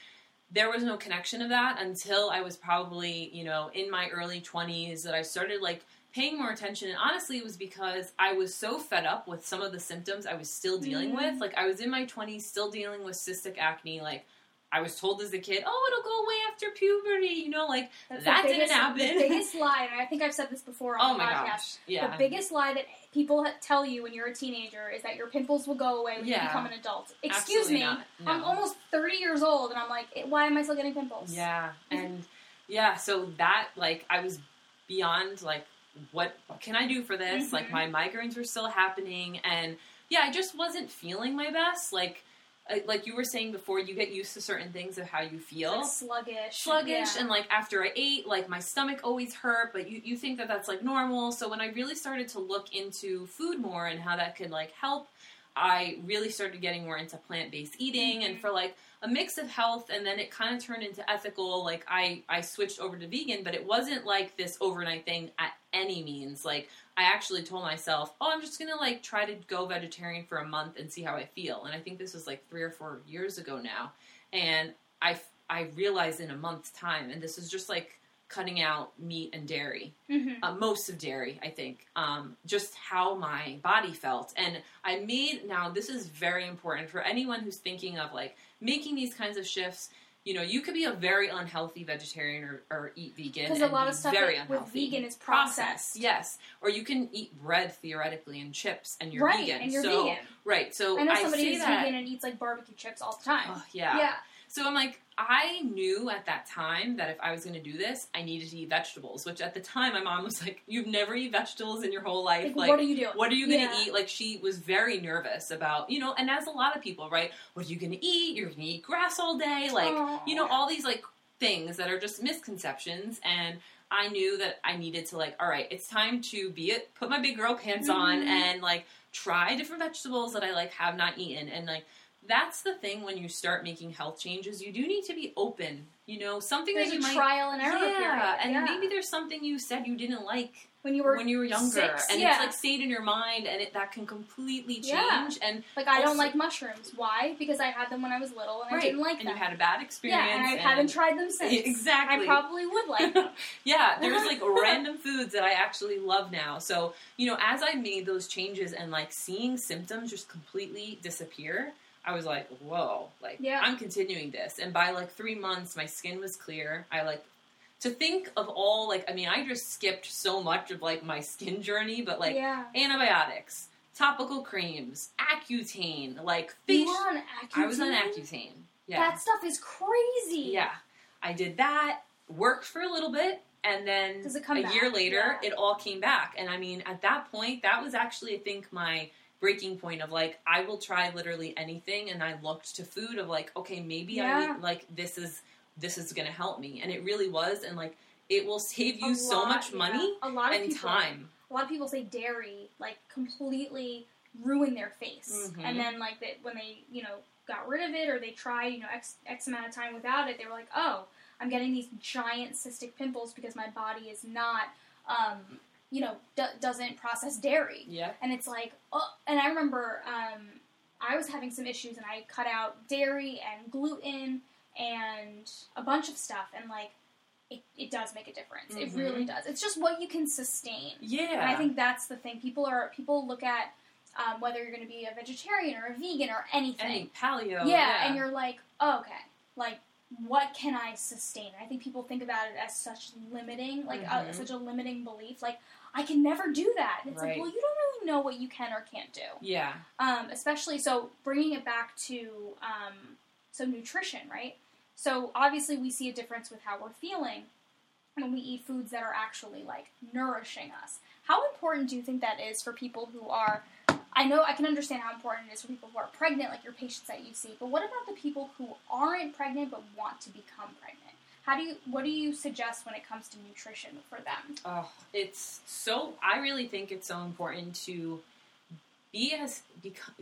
there was no connection of that until I was probably, you know, in my early 20s that I started like paying more attention. And honestly, it was because I was so fed up with some of the symptoms I was still dealing Mm. with. Like, I was in my 20s still dealing with cystic acne. Like, I was told as a kid, oh, it'll go away after puberty, you know, like That's that the didn't biggest, happen. The biggest lie, and I think I've said this before on oh the my podcast. gosh. Yeah. The biggest lie that people tell you when you're a teenager is that your pimples will go away when you become an adult. Excuse Absolutely me. No. I'm almost 30 years old, and I'm like, eh, why am I still getting pimples? Yeah, (laughs) and yeah, so that like I was beyond like what, what can I do for this? Like Mhm. my migraines were still happening, and yeah, I just wasn't feeling my best. Like like you were saying before, you get used to certain things of how you feel. Like sluggish. Sluggish yeah. and like after I ate, like my stomach always hurt, but you, you think that that's like normal. So when I really started to look into food more and how that could like help, I really started getting more into plant based eating. And Mhm. for like a mix of health and then it kind of turned into ethical like i i switched over to vegan but it wasn't like this overnight thing at any means. Like i actually told myself oh i'm just gonna like try to go vegetarian for a month and see how i feel. And i think this was like three or four years ago now. And i i realized in a month's time and this is just like cutting out meat and dairy Mm-hmm. uh, most of dairy, I think, um, just how my body felt. And I made, now this is very important for anyone who's thinking of like making these kinds of shifts. You know, you could be a very unhealthy vegetarian or, or eat vegan. Because a lot of stuff very with- with unhealthy. vegan is processed. Yes. Or you can eat bread theoretically and chips and you're right, vegan. and you're so, vegan. Right. So I know I somebody say who's that. vegan and eats like barbecue chips all the time. Oh, yeah. yeah. So I'm like, I knew at that time that if I was going to do this, I needed to eat vegetables. Which at the time, my mom was like, "You've never eat vegetables in your whole life. Like, what are you doing? what are you going to Yeah. eat?" Like she was very nervous about, you know, and as a lot of people, right? What are you going to eat? You're going to eat grass all day, like Aw. you know, all these like things that are just misconceptions. And I knew that I needed to like, all right, it's time to be it, put my big girl pants on, Mhm. and like try different vegetables that I like have not eaten, and like that's the thing when you start making health changes you do need to be open you know something There's that you might trial and error yeah period. and yeah. maybe there's something you said you didn't like when you were when you were younger six, and yeah. it's like stayed in your mind and it, that can completely change Yeah. and like I don't like mushrooms. Why? Because I had them when I was little and right I didn't like and them. you had a bad experience yeah, and I and- haven't tried them since. exactly I probably would like them. (laughs) yeah, there's like (laughs) random foods that I actually love now. So, you know, as I made those changes and like seeing symptoms just completely disappear, I was like, whoa, like Yeah. I'm continuing this. And by like three months, my skin was clear. I like to think of all like I mean, I just skipped so much of like my skin journey, but like yeah. antibiotics, topical creams, Accutane, like on Accutane? I was on Accutane. Yeah. That stuff is crazy. Yeah, I did that. Worked for a little bit, and then Does it come a back? year later, Yeah. it all came back. And I mean, at that point, that was actually, I think, my breaking point of like, I will try literally anything. And I looked to food of like, okay, maybe I Yeah. need, like this is this is gonna help me, and it really was. And like, it will save you A so lot, much yeah. money A lot of and people, time. A lot of people say dairy like completely ruin their face, Mhm. and then like that when they you know got rid of it or they tried you know x x amount of time without it, they were like, oh, I'm getting these giant cystic pimples because my body is not um, you know d- doesn't process dairy. Yeah. and it's like oh and i remember um, i was having some issues and i cut out dairy and gluten and a bunch of stuff and like it, it does make a difference it Mhm. really does it's just what you can sustain Yeah. and i think that's the thing people are people look at um, whether you're going to be a vegetarian or a vegan or anything any paleo. yeah, and you're like oh, okay like what can i sustain i think people think about it as such limiting like uh, Mhm. such a limiting belief like i can never do that. And it's Right. like well you don't really know what you can or can't do. Yeah. um, especially so bringing it back to um, so nutrition right? So obviously we see a difference with how we're feeling when we eat foods that are actually like nourishing us. How important do you think that is for people who are i know i can understand how important it is for people who are pregnant like your patients that you see but what about the people who aren't pregnant but want to become pregnant how do you what do you suggest when it comes to nutrition for them Oh, it's so. I really think it's so important to be as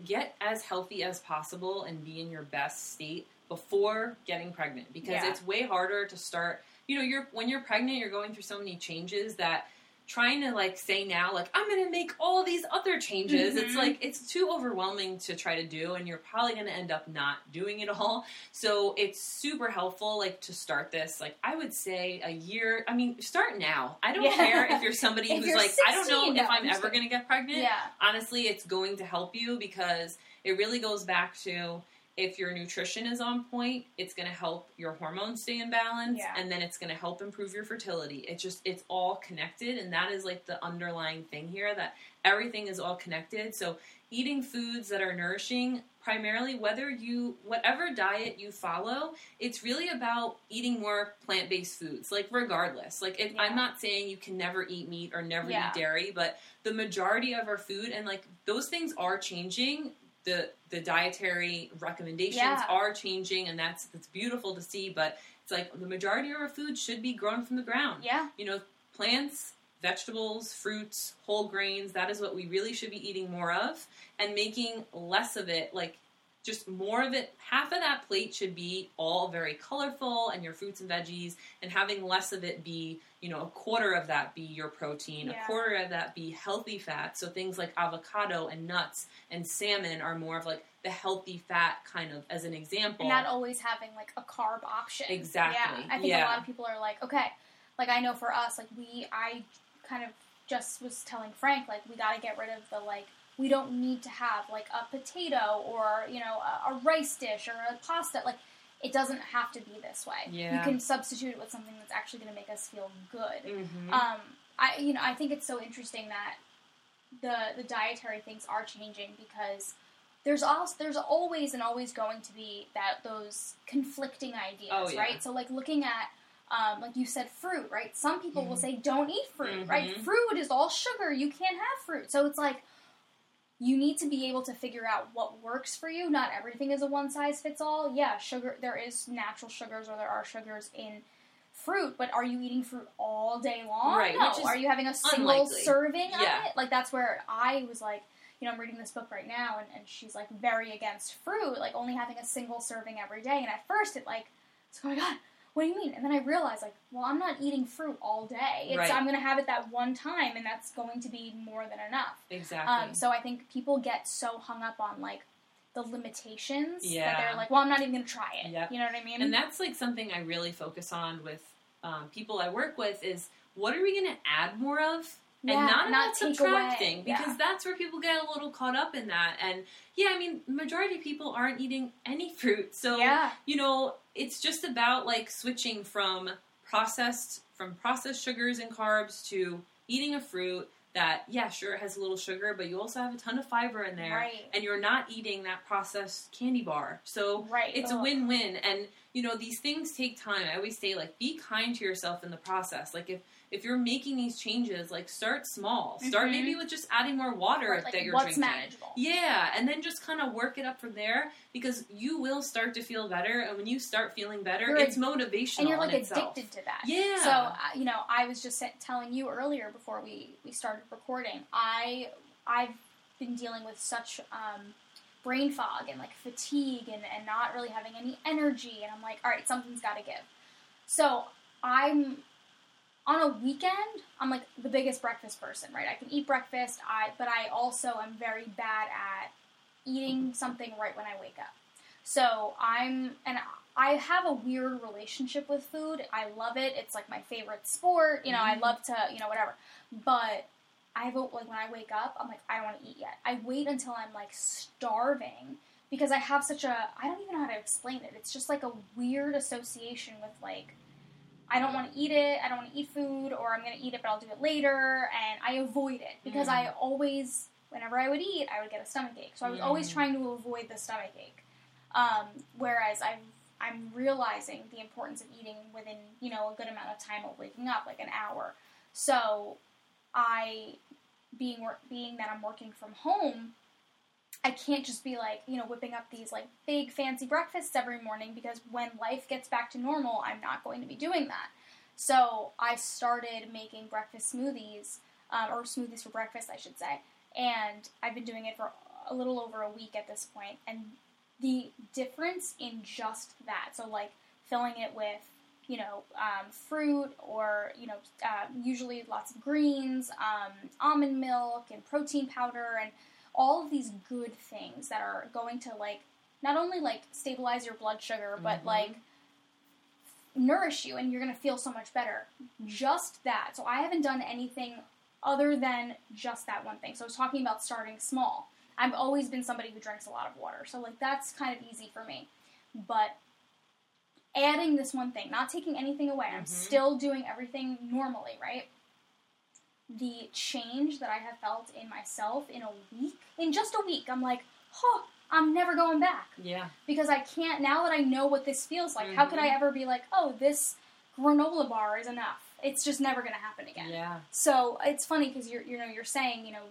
get as healthy as possible and be in your best state before getting pregnant because Yeah. it's way harder to start. You know, you're when you're pregnant, you're going through so many changes that trying to like say now like I'm to make all these other changes. It's Mhm. like it's too overwhelming to try to do and you're probably to end up not doing it all. So it's super helpful like to start this. Like I would say a year, I mean start now. I don't Yeah. care if you're somebody (laughs) If who's you're like I don't know 16, if I'm I'm ever to get pregnant yeah honestly, it's going to help you because it really goes back to if your nutrition is on point, it's going to help your hormones stay in balance Yeah. and then it's going to help improve your fertility. It just it's all connected and that is like the underlying thing here that everything is all connected. So eating foods that are nourishing primarily whether you whatever diet you follow, it's really about eating more plant-based foods like regardless. Like Yeah. I'm not saying you can never eat meat or never Yeah. eat dairy, but the majority of our food and like those things are changing the the dietary recommendations Yeah. are changing and that's that's beautiful to see but it's like the majority of our food should be grown from the ground yeah you know plants vegetables fruits whole grains that is what we really should be eating more of and making less of it like just more of it half of that plate should be all very colorful and your fruits and veggies and having less of it be you know a quarter of that be your protein Yeah. a quarter of that be healthy fat so things like avocado and nuts and salmon are more of like the healthy fat kind of as an example and not always having like a carb option. Exactly, Yeah, I think a lot of people are like, okay, like I know for us, like we, I kind of just was telling Frank, like we got to get rid of the like. We don't need to have like a potato or you know a, a rice dish or a pasta. Like it doesn't have to be this way. yeah. You can substitute it with something that's actually going to make us feel good. Mhm. Um, I you know I think it's so interesting that the the dietary things are changing because there's also there's always and always going to be that those conflicting ideas, Oh, yeah. right? So like looking at um, like you said, fruit, right? Some people will Mhm. say don't eat fruit, right? Mhm. Fruit is all sugar. You can't have fruit. So it's like you need to be able to figure out what works for you. Not everything is a one size fits all. Yeah, sugar. There is natural sugars or there are sugars in fruit, but are you eating fruit all day long? Right, No. are you having a single unlikely. serving Yeah. of it? Like that's where I was like, you know, I'm reading this book right now, and, and she's like very against fruit, like only having a single serving every day. And at first, it like, it's oh my god, what do you mean? And then I realized like, well, I'm not eating fruit all day. It's Right. I'm gonna have it that one time, and that's going to be more than enough. exactly Um, so I think people get so hung up on like the limitations that they're like, well, I'm not even gonna try it. Yep. You know what I mean? And that's like something I really focus on with um, people I work with is what are we going to add more of? Yeah, and not, not not subtracting away. because Yeah. that's where people get a little caught up in that. And yeah, I mean, majority of people aren't eating any fruit, so yeah, you know, it's just about like switching from processed from processed sugars and carbs to eating a fruit that yeah, sure it has a little sugar, but you also have a ton of fiber in there, right, and you're not eating that processed candy bar. So right. it's a win-win. And you know these things take time. I always say like be kind to yourself in the process. Like if if you're making these changes like start small start Mhm. maybe with just adding more water Right, like, that you're what's drinking manageable? yeah and then just kind of work it up from there because you will start to feel better and when you start feeling better You're it's motivational and you're like in itself. addicted to that. yeah So uh, you know, I was just telling you earlier before we we started recording. I I've been dealing with such um, brain fog and like fatigue and and not really having any energy, and I'm like, all right, something's got to give. So I'm on a weekend. I'm like the biggest breakfast person, right? I can eat breakfast. I but I also am very bad at eating something right when I wake up. So I'm and I have a weird relationship with food. I love it. It's like my favorite sport. You know, I Mhm. love to, you know, whatever. But I vote like when I wake up, I'm like I don't want to eat yet. I wait until I'm like starving because I have such a I don't even know how to explain it. It's just like a weird association with like I don't want to eat it. I don't want to eat food or I'm going to eat it but I'll do it later and I avoid it because Mm. I always whenever I would eat, I would get a stomach ache. So I was always Mm. trying to avoid the stomach ache. Um, whereas I've I'm realizing the importance of eating within you know a good amount of time of waking up, like an hour. So I, being being that I'm working from home, I can't just be like you know whipping up these like big fancy breakfasts every morning because when life gets back to normal, I'm not going to be doing that. So I started making breakfast smoothies um, or smoothies for breakfast, I should say, and I've been doing it for a little over a week at this point. and the difference in just that. So like filling it with you know um, fruit or you know uh, usually lots of greens, um, almond milk, and protein powder, and all of these good things that are going to like not only like stabilize your blood sugar, but Mhm. like nourish you, and you're gonna feel so much better. Just that. So I haven't done anything other than just that one thing. So I was talking about starting small. I've always been somebody who drinks a lot of water, so like that's kind of easy for me. But adding this one thing, not taking anything away, I'm Mhm. still doing everything normally, right? The change that I have felt in myself in a week, in just a week, I'm like, huh, I'm never going back yeah because I can't now that I know what this feels like. How could I Mhm. ever be like, oh, this granola bar is enough? It's just never going to happen again. yeah So it's funny because you're you know you're saying you know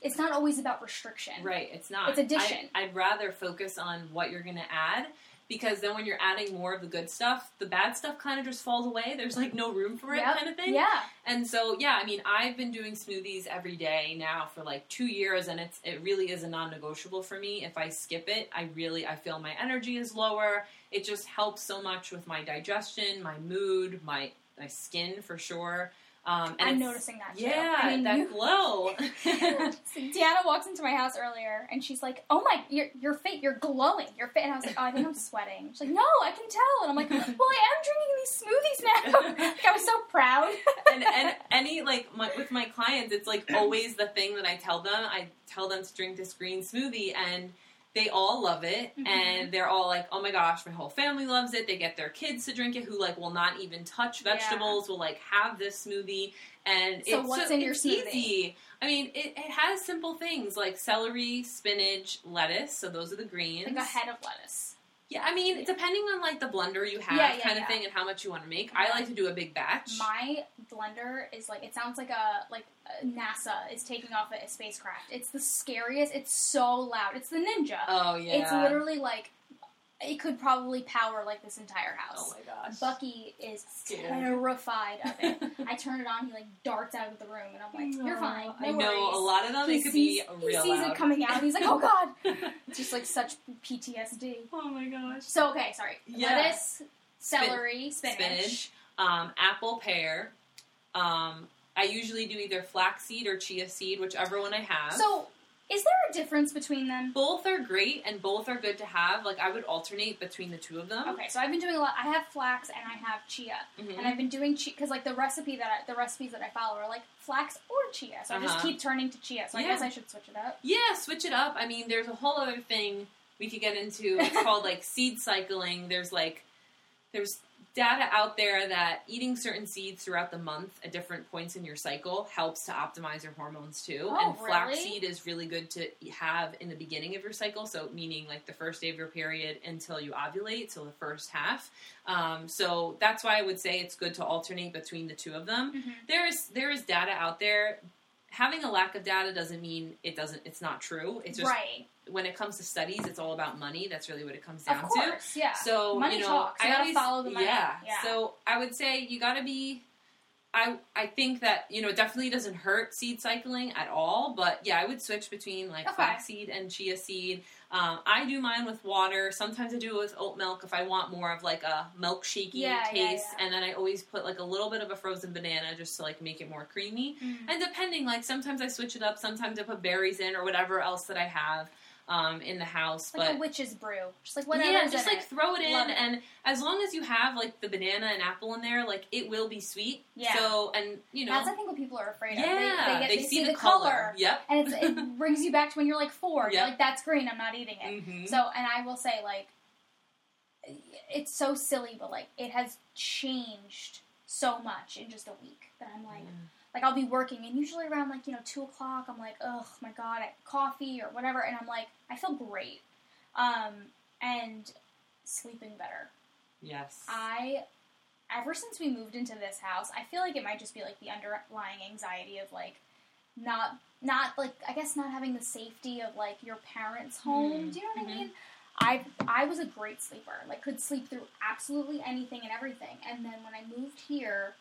it's not always about restriction. Right, it's not. It's addition. I, I'd rather focus on what you're going to add because then when you're adding more of the good stuff, the bad stuff kind of just falls away. There's like no room for it, Yep. kind of thing. Yeah. And so, yeah, I mean, I've been doing smoothies every day now for like two years, and it's it really is a non-negotiable for me. If I skip it, I really I feel my energy is lower. It just helps so much with my digestion, my mood, my my skin for sure. Um, and I'm noticing that too. Yeah, I mean, that you- glow. (laughs) (laughs) Deanna walks into my house earlier and she's like, "Oh my, your your face, you're glowing. Your face." And I was like, "Oh, I think I'm sweating." She's like, "No, I can tell." And I'm like, (laughs) "Well, I am drinking these smoothies now." like, I was so proud. and and any like my, with my clients, it's like always the thing that I tell them. I tell them to drink this green smoothie, and they all love it, Mhm. and they're all like, "Oh my gosh, my whole family loves it." They get their kids to drink it, who like will not even touch Yeah. vegetables, will like have this smoothie, and So it's what's in your smoothie? Easy. I mean, it, it has simple things like celery, spinach, lettuce. So those are the greens. like a head of lettuce. Yeah, I mean, depending on like the blender you have, Yeah, yeah, kind yeah. of thing, and how much you want to make. I like to do a big batch. My blender is like it sounds like a like uh, NASA is taking off a, a spacecraft. It's the scariest. It's so loud. It's the Ninja. oh yeah, It's literally like it could probably power like this entire house. Oh my gosh. Bucky is Scared. terrified of it. (laughs) I turn it on, he like darts out of the room, and I'm like, "You're fine, no I know worries." a lot of them. he could sees, be real he sees loud. it coming out, and he's like, "Oh God!" It's (laughs) just like such PTSD. oh my gosh. So okay, sorry. Yeah. Lettuce, celery, spinach. Spinach, um, apple, pear. Um, I usually do either flaxseed or chia seed, whichever one I have. So, is there a difference between them? both are great and both are good to have. Like I would alternate between the two of them. Okay, so I've been doing a lot. I have flax and I have chia, Mhm. and I've been doing chia because like the recipe that I, the recipes that I follow are like flax or chia. So I just Uh-huh. keep turning to chia. So I guess I should switch it up. Yeah, switch it up. I mean, there's a whole other thing we could get into. It's (laughs) called like seed cycling. There's like there's data out there that eating certain seeds throughout the month at different points in your cycle helps to optimize your hormones too. Oh, and really? flaxseed is really good to have in the beginning of your cycle, so meaning like the first day of your period until you ovulate, so the first half. Um, so that's why I would say it's good to alternate between the two of them Mhm. there is there is data out there. Having a lack of data doesn't mean it doesn't. It's not true. It's just right. When it comes to studies, it's all about money. That's really what it comes down Of to. course, yeah. So Money you know, talks. I gotta always follow the money. Yeah. Yeah. So I would say you got to be. I I think that you know it definitely doesn't hurt seed cycling at all. But yeah, I would switch between like Okay. flaxseed and chia seed. Um, I do mine with water. Sometimes I do it with oat milk if I want more of like a milkshakey Yeah, yeah, taste. yeah. And then I always put like a little bit of a frozen banana just to like make it more creamy. Mm. And depending, like sometimes I switch it up. Sometimes I put berries in or whatever else that I have um, in the house. like but a witch's brew, just like whatever. yeah, just like it. throw it in, Love it. and as long as you have like the banana and apple in there, like it will be sweet. Yeah. So and you know, That's I think what people are afraid of. yeah, they, they, get, they see, the, color. Yep. and it's, it (laughs) brings you back to when you're like four. You're like, that's green. I'm not eating it. hmm So, and I will say, like, it's so silly, but like, it has changed so much in just a week that I'm like, like I'll be working, and usually around like you know two o'clock, I'm like, oh my god, I, coffee or whatever, and I'm like, I feel great, um, and sleeping better. yes. I, ever since we moved into this house, I feel like it might just be like the underlying anxiety of like not not like I guess not having the safety of like your parents' home. Mm, Do you know what mhm. I mean? I I was a great sleeper. Like could sleep through absolutely anything and everything. And then when I moved here,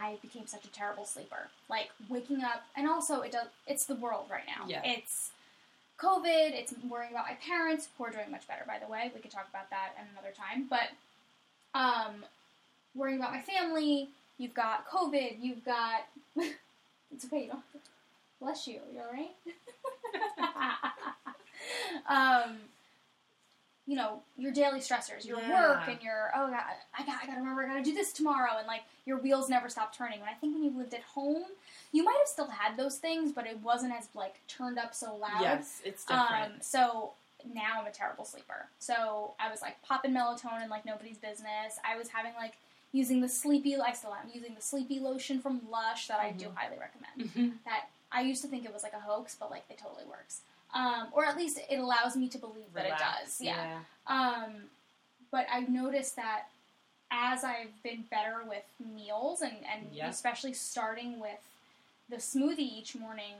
I became such a terrible sleeper. Like waking up and also it does it's the world right now. Yeah. It's COVID, it's worrying about my parents, who are doing much better by the way. We could talk about that at another time. But um worrying about my family, you've got COVID, you've got (laughs) it's okay, you don't bless you, you alright? (laughs) um you know your daily stressors, your Yeah. work, and your oh god, I got I gotta remember I gotta do this tomorrow, and like your wheels never stop turning. And I think when you lived at home, you might have still had those things, but it wasn't as like turned up so loud. Yes, it's different. Um, so now I'm a terrible sleeper. So I was like popping melatonin like nobody's business. I was having like using the sleepy. I still am using the sleepy lotion from Lush that I do Mhm. highly recommend. Mhm. That I used to think it was like a hoax, but like it totally works. Um, or at least it allows me to believe that it does. Yeah. Um, but I've noticed that as I've been better with meals and, and Yep. especially starting with the smoothie each morning,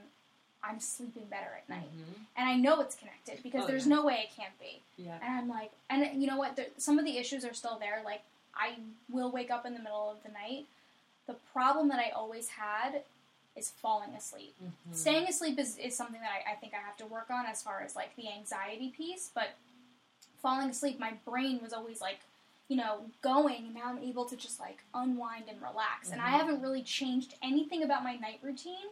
I'm sleeping better at night. Mhm. And I know it's connected because Oh, there's yeah. no way it can't be. Yeah. And I'm like, and you know what? There, some of the issues are still there. Like, I will wake up in the middle of the night. The problem that I always had is falling asleep. Mhm. Staying asleep is, is something that I, I think I have to work on as far as like the anxiety piece. But falling asleep, my brain was always like, you know, going. And now I'm able to just like unwind and relax. And I Mhm. haven't really changed anything about my night routine.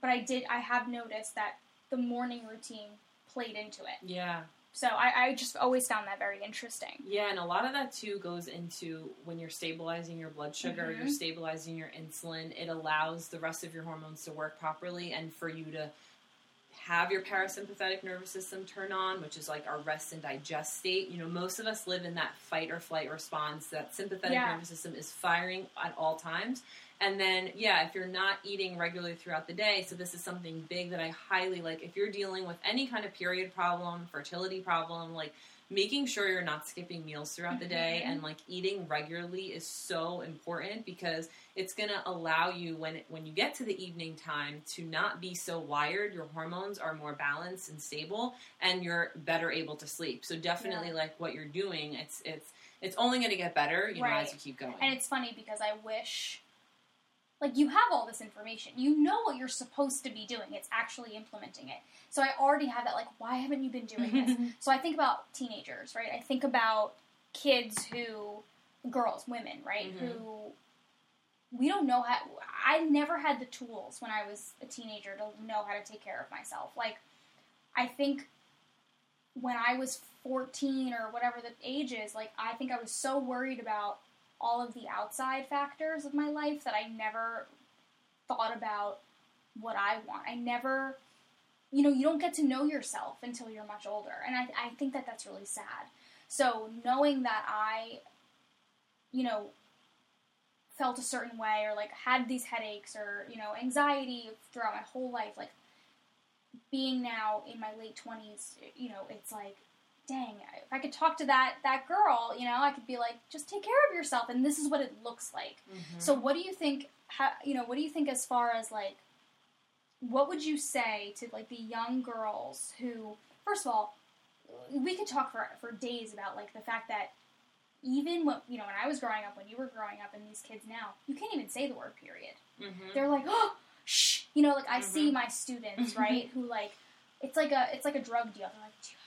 But I did, I have noticed that the morning routine played into it. Yeah. So I, I just always found that very interesting. Yeah, and a lot of that too goes into when you're stabilizing your blood sugar, Mhm. you're stabilizing your insulin. It allows the rest of your hormones to work properly and for you to have your parasympathetic nervous system turn on, which is like our rest and digest state. You know, most of us live in that fight or flight response. That sympathetic Yeah. nervous system is firing at all times. And then, yeah, if you're not eating regularly throughout the day, so this is something big that I highly like. If you're dealing with any kind of period problem, fertility problem, like making sure you're not skipping meals throughout the day Mhm. and like eating regularly is so important because it's going to allow you when when you get to the evening time to not be so wired your hormones are more balanced and stable and you're better able to sleep so definitely Yeah. like what you're doing it's it's it's only going to get better you know as you keep going And it's funny because I wish, like, you have all this information. You know what you're supposed to be doing. It's actually implementing it. So I already have that, like, why haven't you been doing this? (laughs) so I think about teenagers, right? I think about kids who, girls, women, right? Mhm. Who we don't know how. I never had the tools when I was a teenager to know how to take care of myself. Like, I think when I was 14 or whatever the age is, like, I think I was so worried about all of the outside factors of my life that I never thought about what I want. I never, you know, you don't get to know yourself until you're much older. And I, I think that that's really sad. So knowing that I, you know, felt a certain way or like had these headaches or, you know, anxiety throughout my whole life, like being now in my late 20s, you know, it's like, dang, if I could talk to that that girl, you know, I could be like, just take care of yourself, and this is what it looks like. Mhm. So, what do you think? How, you know, what do you think as far as like, what would you say to like the young girls who, first of all, we could talk for for days about like the fact that even when you know when I was growing up, when you were growing up, and these kids now, you can't even say the word period. Mhm. They're like, oh, shh, you know, like I see my students, (laughs) right, who like, it's like a it's like a drug deal. They're like, do you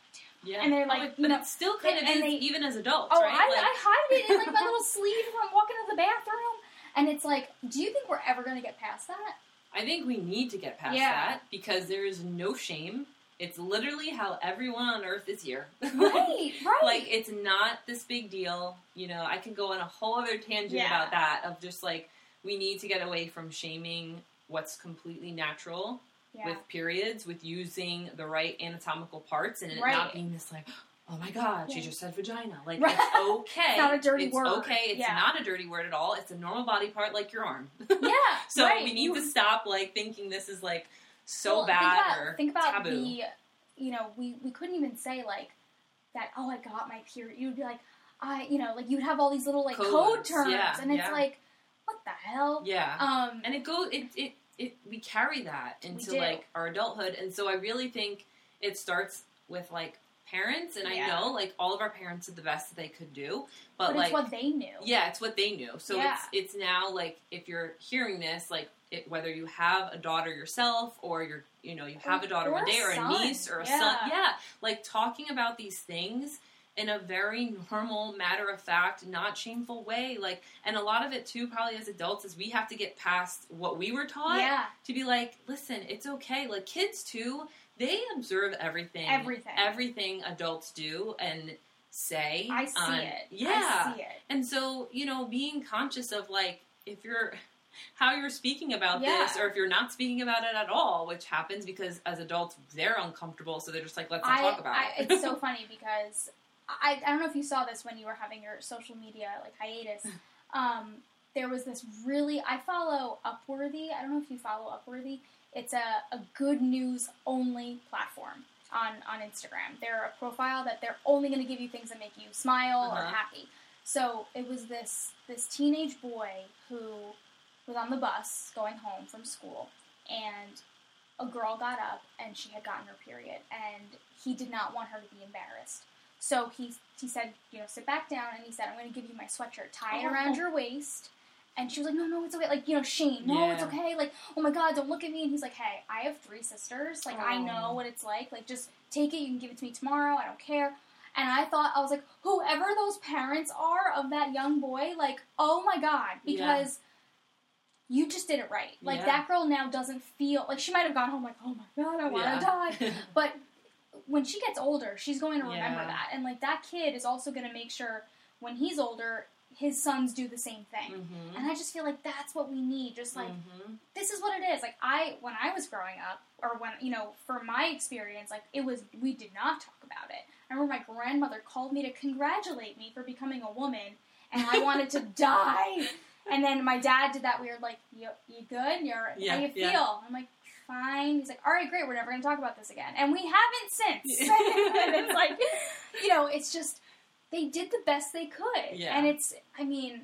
yeah and they're like, but know, it's still kind and- of and they- even as adults Oh, right I, Like- I hide it in like my little (laughs) sleeve when I'm walking to the bathroom. And it's like, do you think we're ever going to get past that? I think we need to get past Yeah. that because there is no shame. It's literally how everyone on earth is here. (laughs) Right, right. like it's not this big deal. You know, I could go on a whole other tangent Yeah. about that of just like we need to get away from shaming what's completely natural yeah. with periods, with using the right anatomical parts and it Right. not being this like, oh my god, she just said vagina. Like Right. it's (laughs) okay. It's not a dirty word. It's word. okay. It's Yeah. not a dirty word at all. It's a normal body part like your arm. (laughs) yeah. So right. we need You- to stop like thinking this is like so well, bad think about, or think about taboo. the, you know, we, we couldn't even say like that, oh, I got my period. You'd be like, I, you know, like you'd have all these little like code terms. yeah, and it's yeah. like, what the hell? yeah. Um, and it goes it, it it we carry that into like our adulthood and so i really think it starts with like parents and Yeah. i know like all of our parents did the best that they could do but, but like it's what they knew. yeah it's what they knew so Yeah. it's it's now like if you're hearing this like it, whether you have a daughter yourself or you're you know you have Or- a daughter one day or a son. niece or a Yeah. son yeah like talking about these things in a very normal matter of fact not shameful way like and a lot of it too probably as adults is we have to get past what we were taught Yeah. to be like listen it's okay like kids too they observe everything Everything. everything adults do and say I see on- it. yeah I see it. and so, you know, being conscious of like if you're (laughs) how you're speaking about Yeah. this or if you're not speaking about it at all, which happens because as adults they're uncomfortable, so they're just like, let's not I, talk about I, it. it's so (laughs) funny because I, I don't know if you saw this when you were having your social media like hiatus. Um, there was this really I follow Upworthy. I don't know if you follow Upworthy. It's a, a good news only platform on on Instagram. They're a profile that they're only going to give you things that make you smile or Uh-huh. happy. So it was this this teenage boy who was on the bus going home from school and a girl got up and she had gotten her period, and he did not want her to be embarrassed. So he he said, you know, sit back down, and he said, I'm going to give you my sweatshirt, tie it Oh. around your waist. And she was like, no, no, it's okay. Like, you know, shame. No, it's okay. Like, oh my God, don't look at me. And he's like, hey, I have three sisters. Like, I oh. know Oh. what it's like. Like, just take it. You can give it to me tomorrow. I don't care. And I thought, I was like, whoever those parents are of that young boy, like, oh my God, Yeah. because you just did it right. Like, Yeah. that girl now doesn't feel like she might have gone home, like, oh my God, I want to die. (laughs) But when she gets older, she's going to remember Yeah. that. And, like, that kid is also going to make sure when he's older, his sons do the same thing. hmm And I just feel like that's what we need. Just like, hmm this is what it is. Like I, when I was growing up, or when you know, for my experience, like it was, we did not talk about it. I remember my grandmother called me to congratulate me for becoming a woman, and I wanted to (laughs) die. And then my dad did that weird, like, you, you good? You're Yeah, how you yeah. feel? I'm like, fine. He's like, all right, great. We're never gonna talk about this again, and we haven't since. (laughs) and it's like, you know, it's just they did the best they could, Yeah. and it's, I mean.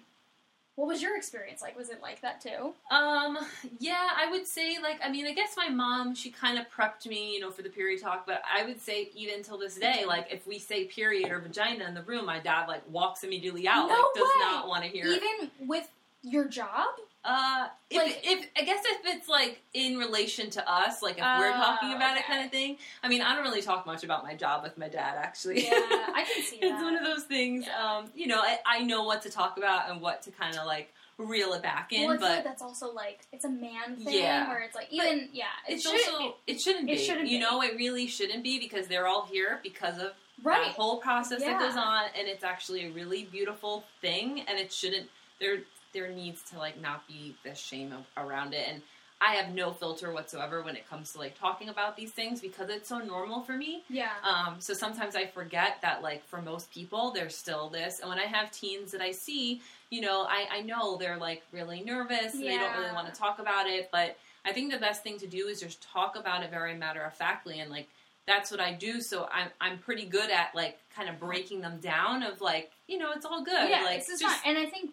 What was your experience like? Was it like that too? Um, yeah, I would say like I mean, I guess my mom she kind of prepped me, you know, for the period talk, but I would say even till this day, like if we say period or vagina in the room, my dad like walks immediately out, No like does way! not want to hear. it. Even with your job? Uh, if, Like- if I guess if it's like in relation to us, like if we're Oh, talking about it, kind of thing. I mean, I don't really talk much about my job with my dad, actually. Yeah, I can see (laughs) it's one of those things. Yeah. Um, you know, I, I know what to talk about and what to kind of like reel it back in, well, feel like but that's also like it's a man thing Yeah. where it's like even yeah, it it's also it shouldn't be. it shouldn't you be. know, it really shouldn't be because they're all here because of right. that whole process Yeah. that goes on, and it's actually a really beautiful thing, and it shouldn't. There, there needs to like not be this shame around it, and I have no filter whatsoever when it comes to like talking about these things because it's so normal for me. Yeah. Um, so sometimes I forget that, like, for most people, there's still this. And when I have teens that I see, you know, I, I know they're like really nervous and they don't really want to talk about it. But I think the best thing to do is just talk about it very matter of factly. And, like, that's what I do. So I'm, I'm pretty good at, like, kind of breaking them down of, like, you know, it's all good. yeah, like, is just, fine. And I think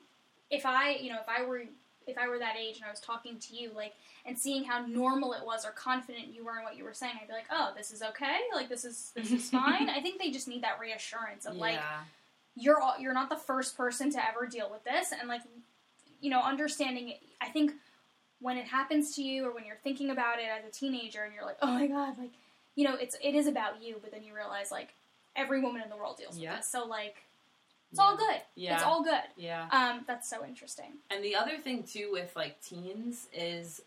if I, you know, if I were if I were that age and I was talking to you, like, and seeing how normal it was or confident you were in what you were saying, I'd be like, oh, this is okay. Like, this is this is (laughs) fine. I think they just need that reassurance of like, you're all, you're not the first person to ever deal with this and like you know understanding it i think when it happens to you or when you're thinking about it as a teenager and you're like oh my god like you know it's it is about you but then you realize like every woman in the world deals Yeah. with this so like it's all good Yeah. it's all good Yeah. um that's so interesting And the other thing too with like teens is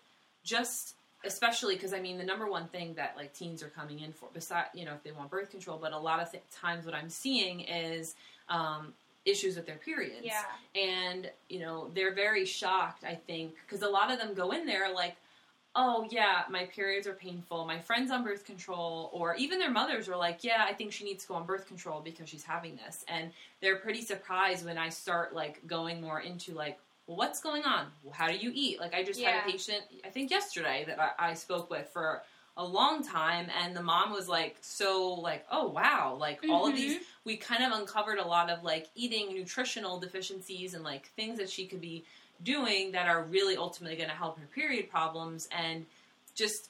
just especially because I mean the number one thing that like teens are coming in for besides you know if they want birth control, but a lot of th- times what I'm seeing is um, issues with their periods. yeah And you know they're very shocked. I think because a lot of them go in there like. Oh yeah, my periods are painful. My friend's on birth control, or even their mothers are like, "Yeah, I think she needs to go on birth control because she's having this." And they're pretty surprised when I start like going more into like, well, what's going on? How do you eat? Like, I just had a patient, I think yesterday, that I, I spoke with for a long time, and the mom was like, so, like, oh, wow, like, all of these, mm-hmm. we kind of uncovered a lot of like eating nutritional deficiencies and like things that she could be doing that are really ultimately going to help her period problems, and just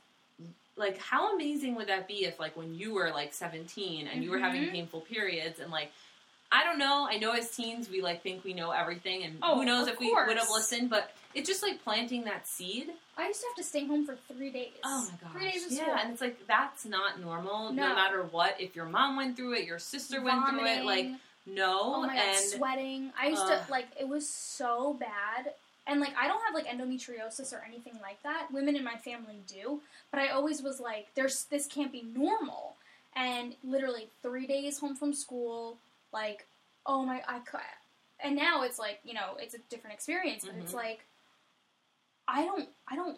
like how amazing would that be if like when you were like 17 and you were having Mhm. painful periods and like I don't know. I know as teens we like think we know everything, and Oh, who knows if we would have listened. But it's just like planting that seed. i used to have to stay home for three days Oh my gosh! three days of yeah, school and it's like that's not normal. No. No. matter what, if your mom went through it, your sister went through it. Like Vomiting. No, Oh my god, and sweating. I used Ugh. to like it was so bad. And like I don't have like endometriosis or anything like that. Women in my family do, but I always was like, "There's this can't be normal." And literally three days home from school, like, oh my, I could. And now it's like you know it's a different experience, but it's Mhm. like I don't I don't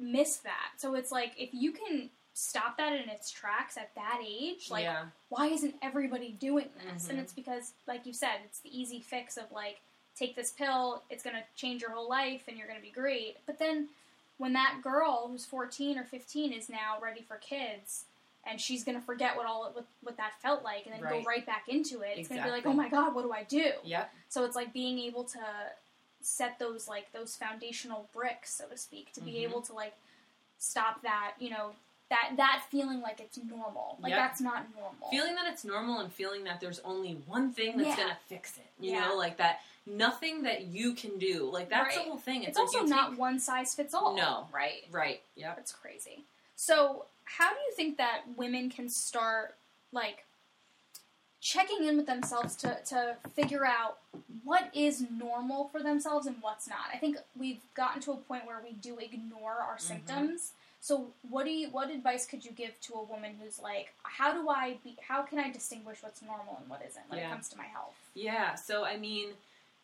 miss that. So it's like if you can stop that in its tracks at that age, like yeah, why isn't everybody doing this? And Mhm. it's because, like you said, it's the easy fix of like, take this pill, it's gonna change your whole life, and you're gonna be great. But then, when that girl who's 14 or 15 is now ready for kids, and she's gonna forget what all what, what that felt like, and then Right. go right back into it, it's gonna be like, oh my god, what do I do? yep, So it's like being able to set those like those foundational bricks, so to speak, to be Mhm. able to like stop that, you know, that that feeling like it's normal. Like Yep. that's not normal. feeling that it's normal and feeling that there's only one thing that's Yeah. gonna fix it. You Yeah. know, like that nothing that you can do. Like that's Right. the whole thing. It's, it's like also not take- one size fits all. No. Right. right. Yeah. It's crazy. So, how do you think that women can start like checking in with themselves to, to figure out what is normal for themselves and what's not? I think we've gotten to a point where we do ignore our Mm-hmm. symptoms. So, what do you what advice could you give to a woman who's like, how do I be how can I distinguish what's normal and what isn't when Yeah. it comes to my health? Yeah. So I mean,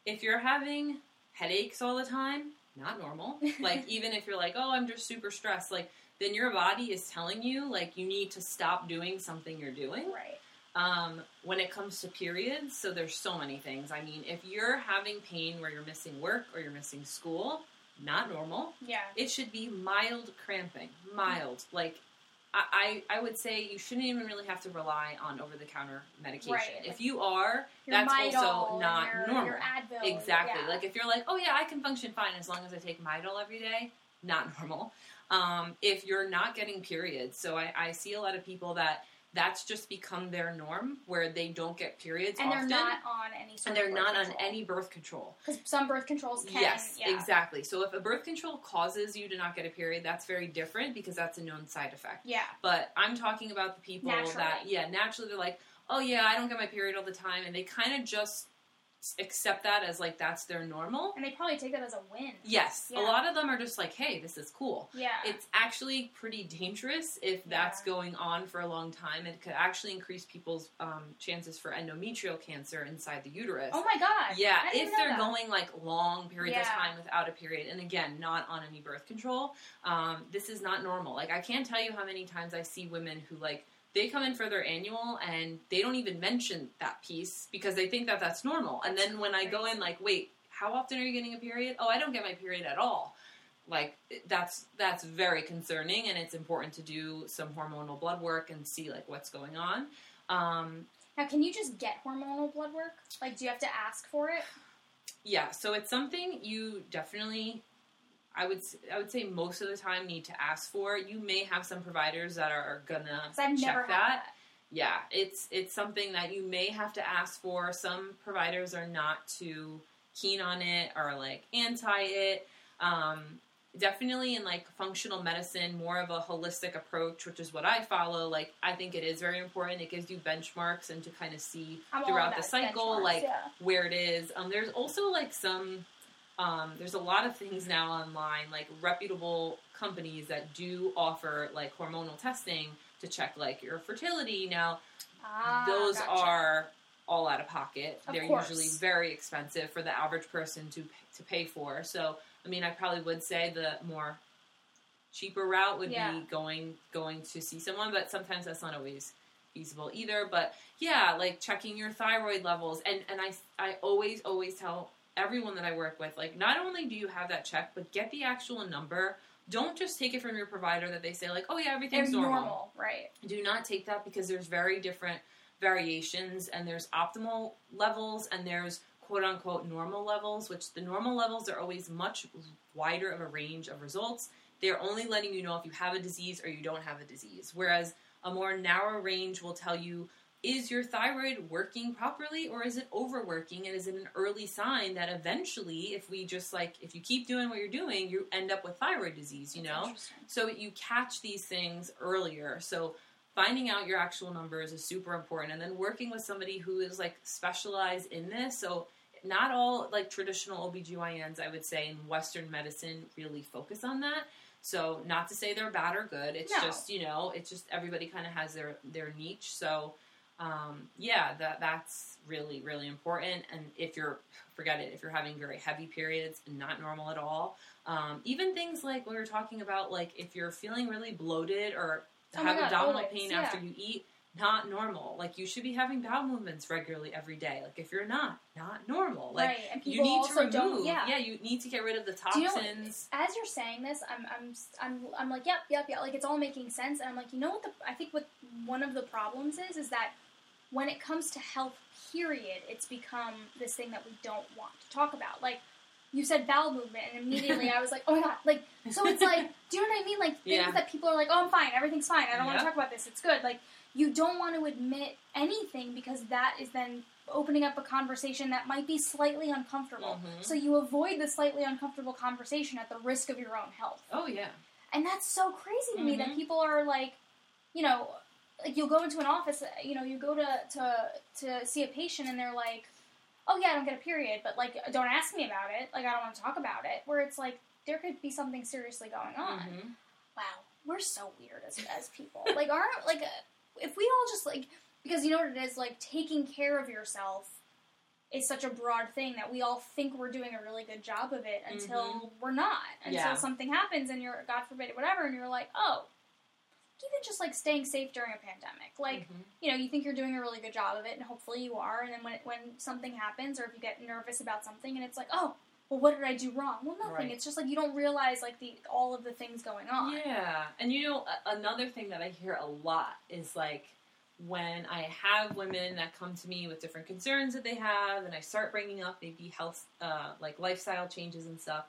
if you're having headaches all the time, not normal. (laughs) like even if you're like, oh, I'm just super stressed, like then your body is telling you like you need to stop doing something you're doing. Right. Um, when it comes to periods, so there's so many things. I mean, if you're having pain where you're missing work or you're missing school, not normal. Yeah. It should be mild cramping, mild. Like I, I, would say you shouldn't even really have to rely on over-the-counter medication. Right. If you are, Your that's Midol also not your, normal. Your Advil. Exactly. yeah. Like if you're like, oh yeah, I can function fine as long as I take Midol every day, not (laughs) normal. Um, if you're not getting periods, so I, I see a lot of people that that's just become their norm, where they don't get periods and often, they're not on any and they're not on any birth control. because some birth controls can. Yes, yeah. exactly. So if a birth control causes you to not get a period, that's very different because that's a known side effect. Yeah. But I'm talking about the people Naturally. that, yeah, naturally they're like, oh yeah, I don't get my period all the time, and they kind of just accept that as like that's their normal. And they probably take that as a win. Yes, Yeah. a lot of them are just like, hey, this is cool. Yeah. It's actually pretty dangerous if that's Yeah. going on for a long time. It could actually increase people's um, chances for endometrial cancer inside the uterus. oh my god. Yeah, if they're that. going like long periods of time without a period, and again, not on any birth control, um, this is not normal. Like, I can't tell you how many times I see women who like they come in for their annual and they don't even mention that piece because they think that that's normal. And then when I go in, like, wait, how often are you getting a period? Oh, I don't get my period at all. Like that's that's very concerning, and it's important to do some hormonal blood work and see like what's going on. Um, Now, can you just get hormonal blood work? Like, do you have to ask for it? Yeah, so it's something you definitely, I would I would say most of the time need to ask for. You may have some providers that are gonna check that. that. Yeah, it's it's something that you may have to ask for. Some providers are not too keen on it or like anti it. Um, definitely in like functional medicine, more of a holistic approach, which is what I follow. Like I think it is very important. It gives you benchmarks and to kind of see I'm throughout the cycle, like yeah. where it is. Um, there's also like some. Um, there's a lot of things now online, like reputable companies that do offer like hormonal testing to check like your fertility. Now, Ah, those gotcha. are all out of pocket. Of They're course. usually very expensive for the average person to to pay for. So, I mean, I probably would say the more cheaper route would Yeah. be going going to see someone, but sometimes that's not always feasible either. But yeah, like checking your thyroid levels, and and I I always always tell everyone that I work with, like not only do you have that check, but get the actual number. Don't just take it from your provider that they say like, oh yeah, everything's normal. right? do not take that because there's very different variations and there's optimal levels and there's quote unquote normal levels which the normal levels are always much wider of a range of results they're only letting you know if you have a disease or you don't have a disease whereas a more narrow range will tell you is your thyroid working properly or is it overworking and is it an early sign that eventually if we just like if you keep doing what you're doing you end up with thyroid disease you That's know so you catch these things earlier. So finding out your actual numbers is super important and then working with somebody who is like specialized in this. So not all like traditional OBGYNs I would say in western medicine really focus on that. So not to say they're bad or good. It's No. just, you know, it's just everybody kind of has their their niche. So um, yeah, that that's really really important. And if you're forget it, if you're having very heavy periods, not normal at all. Um, even things like we were talking about, like if you're feeling really bloated or Oh have God, abdominal always, pain yeah. after you eat, not normal. Like you should be having bowel movements regularly every day. Like if you're not, not normal. Like right. And you people need to remove. don't. Yeah. you need to get rid of the Do you know- toxins. As you're saying this, I'm, I'm, I'm, I'm like, yep, yep, yep. Like it's all making sense, and I'm like, you know what? The I think what one of the problems is is that when it comes to health, period, it's become this thing that we don't want to talk about. Like you said bowel movement, and immediately I was like, oh my god, like so it's like, (laughs) do you know what I mean? Like things Yeah. that people are like, oh I'm fine, everything's fine, I don't want to talk about this, it's good. Like you don't want to admit anything because that is then opening up a conversation that might be slightly uncomfortable. Mhm. So you avoid the slightly uncomfortable conversation at the risk of your own health. Oh yeah. And that's so crazy to me that Mhm. people are like, you know, like you'll go into an office, you know, you go to to to see a patient and they're like, "Oh yeah, I don't get a period, but like don't ask me about it. Like I don't want to talk about it." Where it's like there could be something seriously going on. Mhm. Wow, we're so weird as as people. (laughs) like aren't like uh, if we all just like because you know what it is like taking care of yourself is such a broad thing that we all think we're doing a really good job of it until we're not. Until Yeah. something happens and you're God forbid whatever and you're like, "Oh, even just like staying safe during a pandemic. Like, Mhm. you know, you think you're doing a really good job of it and hopefully you are and then when when something happens or if you get nervous about something and it's like, "Oh, well what did I do wrong?" Well, nothing. Right. It's just like you don't realize like the all of the things going on. Yeah, and you know another thing that I hear a lot is like when I have women that come to me with different concerns that they have, and I start bringing up maybe health, uh, like lifestyle changes and stuff.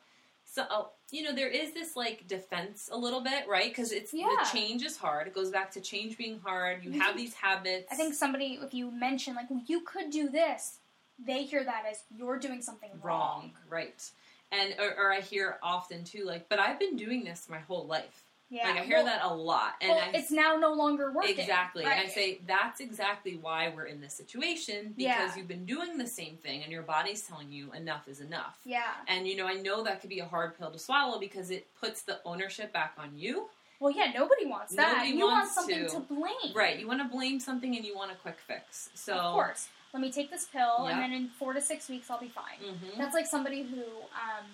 So you know there is this like defense a little bit, right? Because it's Yeah. the change is hard. It goes back to change being hard. You You have mhm. these habits. I think somebody, if you mention like well, you could do this, they hear that as you're doing something wrong. wrong, right? And or, or I hear often too, like, but I've been doing this my whole life. Yeah, Like I hear well, that a lot, and well, I it's now no longer working. Exactly. Right. And I say that's exactly why we're in this situation because Yeah. you've been doing the same thing and your body's telling you enough is enough. yeah. And you know, I know that could be a hard pill to swallow because it puts the ownership back on you. Well, yeah, nobody wants that. Nobody you wants want something to. to, blame. Right. You want to blame something and you want a quick fix. So Of course. Let me take this pill, Yep. and then in four to six weeks, I'll be fine. Mhm. That's like somebody who, um,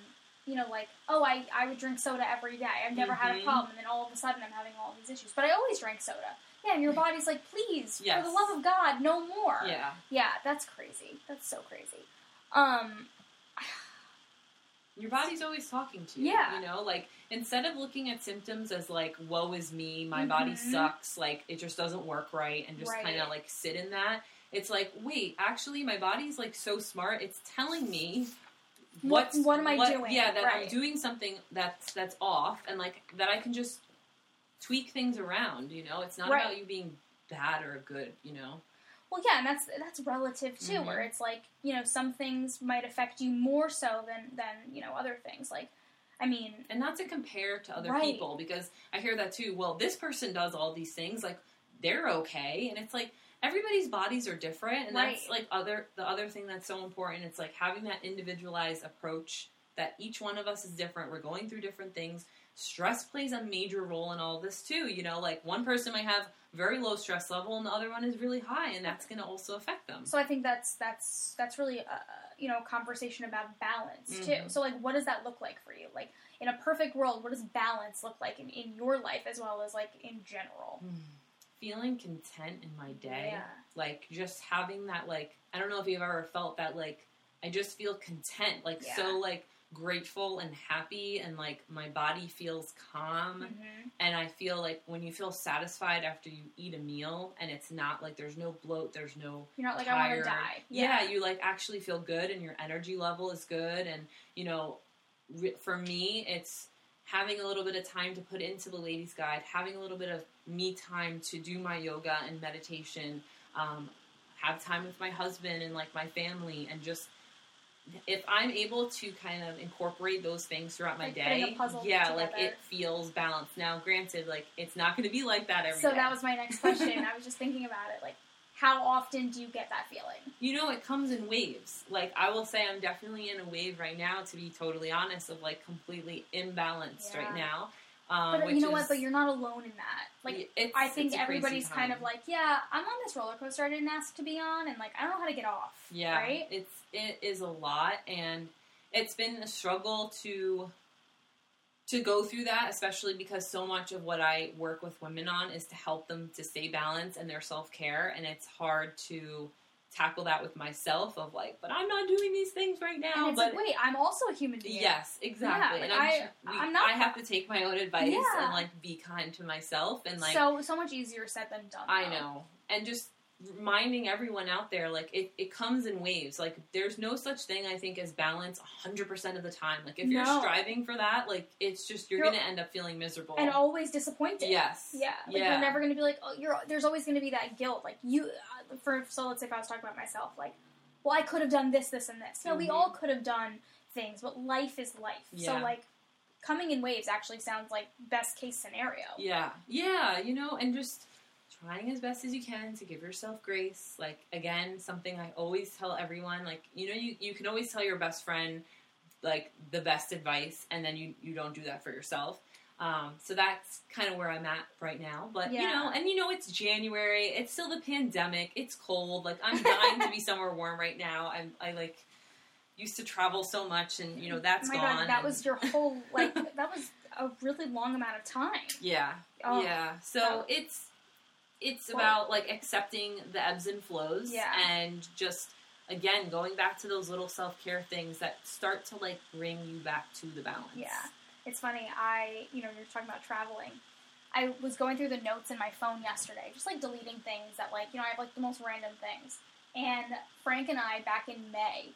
you know, like, oh, I, I would drink soda every day. I've never had a Mhm. problem, and then all of a sudden I'm having all these issues. But I always drank soda. Yeah, and your body's like, please, for the love of God, no more. Yeah. Yeah, that's crazy. That's so crazy. Um, (sighs) Your body's always talking to you. Yeah. You know, like instead of looking at symptoms as like, woe is me, my body Mhm. sucks, like it just doesn't work right, and just Right. kind of like sit in that. It's like, wait, actually, my body's like so smart. It's telling me What- what's what am I doing? Yeah, that I'm doing something that's that's off, and like that I can just tweak things around. You know, it's not Right. about you being bad or good. You know, Well, yeah, and that's that's relative too, Mhm. where it's like you know some things might affect you more so than than you know other things. Like, I mean, and not to compare to other Right. people because I hear that too. Well, this person does all these things, like they're okay, and it's like everybody's bodies are different, and that's like other the other thing that's so important. It's like having that individualized approach that each one of us is different. We're going through different things. Stress plays a major role in all this too. You know, like one person might have very low stress level, and the other one is really high, and that's going to also affect them. so I think that's that's that's really a, you know conversation about balance too. Mhm. So like, what does that look like for you? Like in a perfect world, what does balance look like in, in your life as well as like in general? Feeling content in my day. Yeah. like just having that like i don't know if you've ever felt that like i just feel content like Yeah. so like grateful and happy and like my body feels calm hmm and i feel like when you feel satisfied after you eat a meal and it's not like there's no bloat there's no You're not like I want to die. yeah. you like actually feel good and your energy level is good and you know for me it's having a little bit of time to put into the Lady's Guide having a little bit of me time to do my yoga and meditation um, have time with my husband and like my family and just if i'm able to kind of incorporate those things throughout my Like day yeah like it feels balanced now granted like it's not going to be like that every So day. that was my next question. (laughs) I was just thinking about it. Like, how often do you get that feeling? You know, it comes in waves. Like I will say, I'm definitely in a wave right now. To be totally honest, of like completely imbalanced Yeah. right now. Um, But you know is, what? But you're not alone in that. Like, it's, I think everybody's kind of like, yeah, I'm on this roller coaster I didn't ask to be on, and like, I don't know how to get off. yeah, Right? it's it is a lot, and it's been a struggle to to go through that, especially because so much of what I work with women on is to help them to stay balanced and their self care, and it's hard to tackle that with myself of like, but I'm not doing these things right now. And it's but like, wait, I'm also a human being. Yes, exactly. Yeah, and I'm, I- we- I'm not- I have to take my own advice Yeah. and like be kind to myself and like so so much easier said than done. I though. know and just reminding everyone out there like it, it comes in waves like there's no such thing i think as balance 100% of the time like if you're striving for that like it's just you're, You're- gonna end up feeling miserable and always disappointed. yes Yeah, like yeah you're never going to be like, oh, you're. There's always going to be that guilt, like you. Uh, for so let's say if I was talking about myself, like, well, I could have done this, this, and this. No, we Mhm. all could have done things, but life is life. So like, coming in waves actually sounds like best case scenario. Yeah, yeah, you know, and just trying as best as you can to give yourself grace. Like again, something I always tell everyone, like, you know, you, you can always tell your best friend like the best advice and then you, you don't do that for yourself. Um, so that's kind of where I'm at right now. But you know, and you know it's January, it's still the pandemic, it's cold, like I'm dying to be (laughs) somewhere warm right now. I'm I like used to travel so much and you know that's Oh my gone. god, that and- was your whole like (laughs) that was a really long amount of time. Yeah. Oh, yeah. So that- it's it's Well- about like accepting the ebbs and flows Yeah. and just again going back to those little self-care things that start to like bring you back to the balance. Yeah. It's funny. I, you know, you're talking about traveling. I was going through the notes in my phone yesterday, just like deleting things that, like, you know, I have like the most random things. And Frank and I, back in May,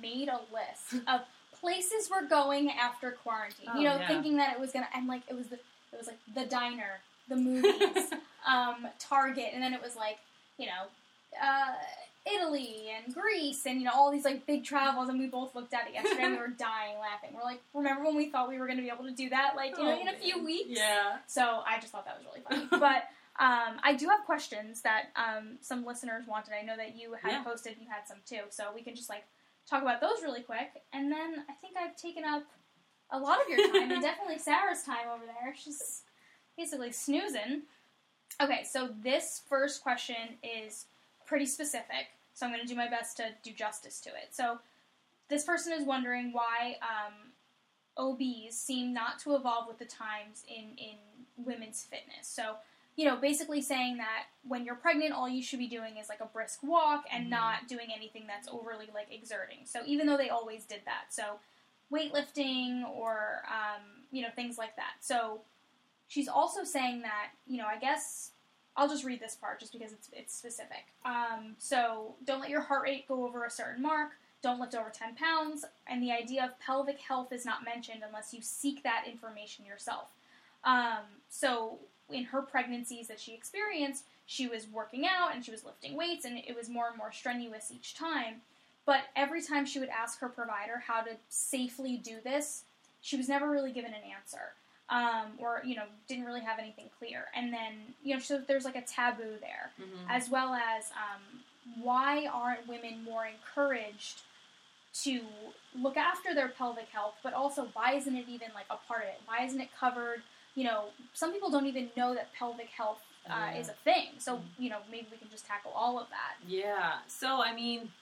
made a list (laughs) of places we're going after quarantine. Oh, you know, yeah. thinking that it was gonna, and like it was the, it was like the diner, the movies, (laughs) um, Target, and then it was like, you know, uh, Italy and Greece and you know all these like big travels and we both looked at it yesterday and we were (laughs) dying laughing. We're like, remember when we thought we were going to be able to do that like you know Oh, in a few man. weeks? Yeah. So I just thought that was really funny. (laughs) but um, I do have questions that um, some listeners wanted. I know that you had Yeah. posted you had some too, so we can just like talk about those really quick. And then I think I've taken up a lot of your time and definitely Sarah's time over there. She's basically snoozing. Okay, so this first question is pretty specific, so I'm going to do my best to do justice to it. So this person is wondering why um, OBs seem not to evolve with the times in, in women's fitness. So, you know, basically saying that when you're pregnant, all you should be doing is like a brisk walk and Mhm. not doing anything that's overly like exerting. So, even though they always did that. So, weightlifting or, um, you know, things like that. So, she's also saying that, you know, I guess I'll just read this part just because it's, it's specific. Um, so, don't let your heart rate go over a certain mark. Don't lift over 10 pounds. And the idea of pelvic health is not mentioned unless you seek that information yourself. Um, so, in her pregnancies that she experienced, she was working out and she was lifting weights, and it was more and more strenuous each time. But every time she would ask her provider how to safely do this, she was never really given an answer. Um, or, you know, didn't really have anything clear. And then, you know, so there's like a taboo there Mhm. as well as um, why aren't women more encouraged to look after their pelvic health, but also why isn't it even like a part of it? Why isn't it covered? You know, some people don't even know that pelvic health uh, Yeah. is a thing. So, Mhm. you know, maybe we can just tackle all of that. Yeah. So I mean,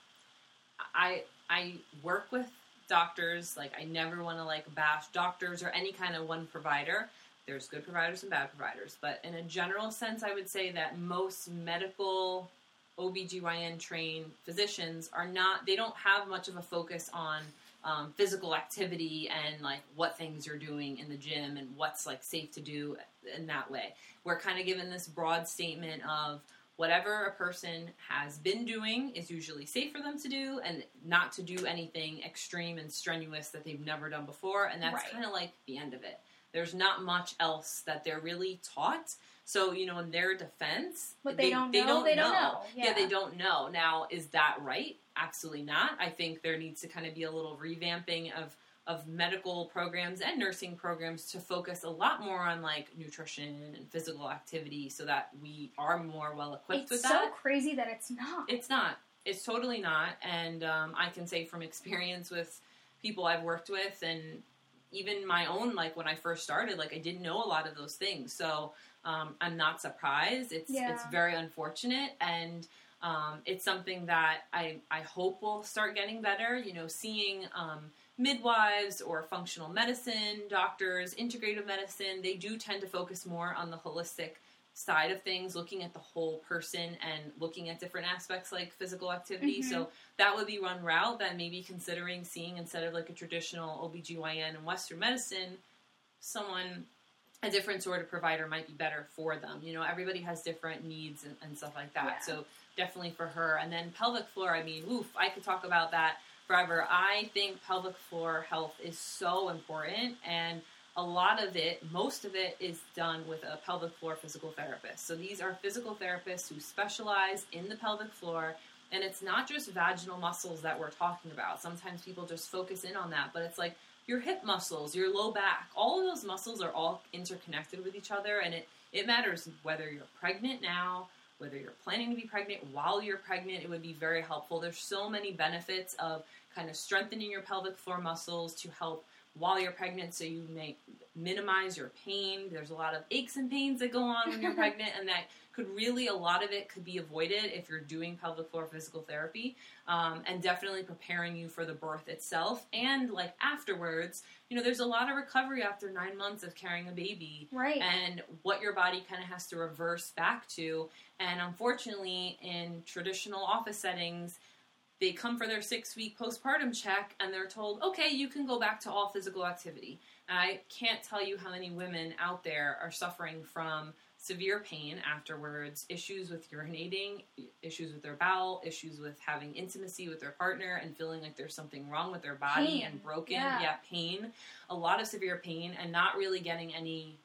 I I work with doctors. Like I never want to like bash doctors or any kind of one provider. There's good providers and bad providers, but in a general sense, I would say that most medical OBGYN trained physicians are not. They don't have much of a focus on um, physical activity and like what things you're doing in the gym and what's like safe to do in that way. We're kind of given this broad statement of whatever a person has been doing is usually safe for them to do and not to do anything extreme and strenuous that they've never done before and that's Right. kind of like the end of it there's not much else that they're really taught so you know in their defense What they, don't know, they don't know. yeah. they don't know. Now, is that right? Absolutely not. I think there needs to kind of be a little revamping of of medical programs and nursing programs to focus a lot more on like nutrition and physical activity so that we are more well equipped It's so crazy that it's not. It's not. It's totally not. And um, I can say from experience with people I've worked with and even my own, like when I first started, like I didn't know a lot of those things. So um, I'm not surprised. It's Yeah. it's very unfortunate and um, it's something that I, I hope will start getting better. You know, seeing um, midwives or functional medicine doctors, integrative medicine, they do tend to focus more on the holistic side of things, looking at the whole person and looking at different aspects like physical activity. Mhm. So that would be one route that maybe considering seeing instead of like a traditional OBGYN and Western medicine, someone a different sort of provider might be better for them. You know, everybody has different needs and, and stuff like that. Yeah. So definitely for her. And then pelvic floor, I mean, oof, I could talk about that forever. I think pelvic floor health is so important and a lot of it, most of it, is done with a pelvic floor physical therapist. So these are physical therapists who specialize in the pelvic floor. And it's not just vaginal muscles that we're talking about. Sometimes people just focus in on that, but it's like your hip muscles, your low back, all of those muscles are all interconnected with each other. And it, it matters whether you're pregnant now, whether you're planning to be pregnant while you're pregnant, it would be very helpful. There's so many benefits of kind of strengthening your pelvic floor muscles to help while you're pregnant so you may minimize your pain. There's a lot of aches and pains that go on when you're (laughs) pregnant, and that could really, a lot of it could be avoided if you're doing pelvic floor physical therapy um, and definitely preparing you for the birth itself. And like afterwards, you know, there's a lot of recovery after nine months of carrying a baby. Right. And what your body kind of has to reverse back to. And unfortunately, in traditional office settings, they come for their six week postpartum check and they're told, okay, you can go back to all physical activity. And I can't tell you how many women out there are suffering from severe pain afterwards, issues with urinating, issues with their bowel, issues with having intimacy with their partner and feeling like there's something wrong with their body Pain. and broken. Yeah. pain. A lot of severe pain and not really getting any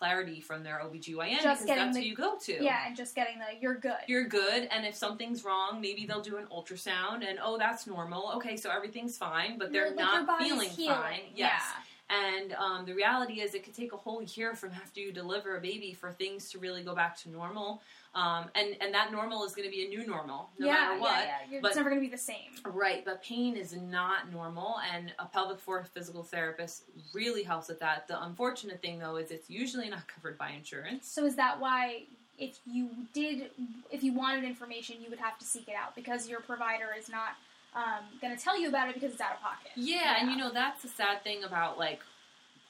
clarity from their OBGYN Just because that's the- who you go to. Yeah, and just getting the you're good. you're good and if something's wrong maybe they'll do an ultrasound and oh that's normal. Okay so everything's fine but they're like, not feeling healing. fine. Yes and um, the reality is it could take a whole year from after you deliver a baby for things to really go back to normal um, and and that normal is going to be a new normal no yeah, matter what yeah, yeah. You're, But- it's never going to be the same. Right, but pain is not normal, and a pelvic floor physical therapist really helps with that. The unfortunate thing, though, is it's usually not covered by insurance. So is that why if you did, if you wanted information, you would have to seek it out because your provider is not um, going to tell you about it because it's out of pocket. Yeah, and you know that's the sad thing about like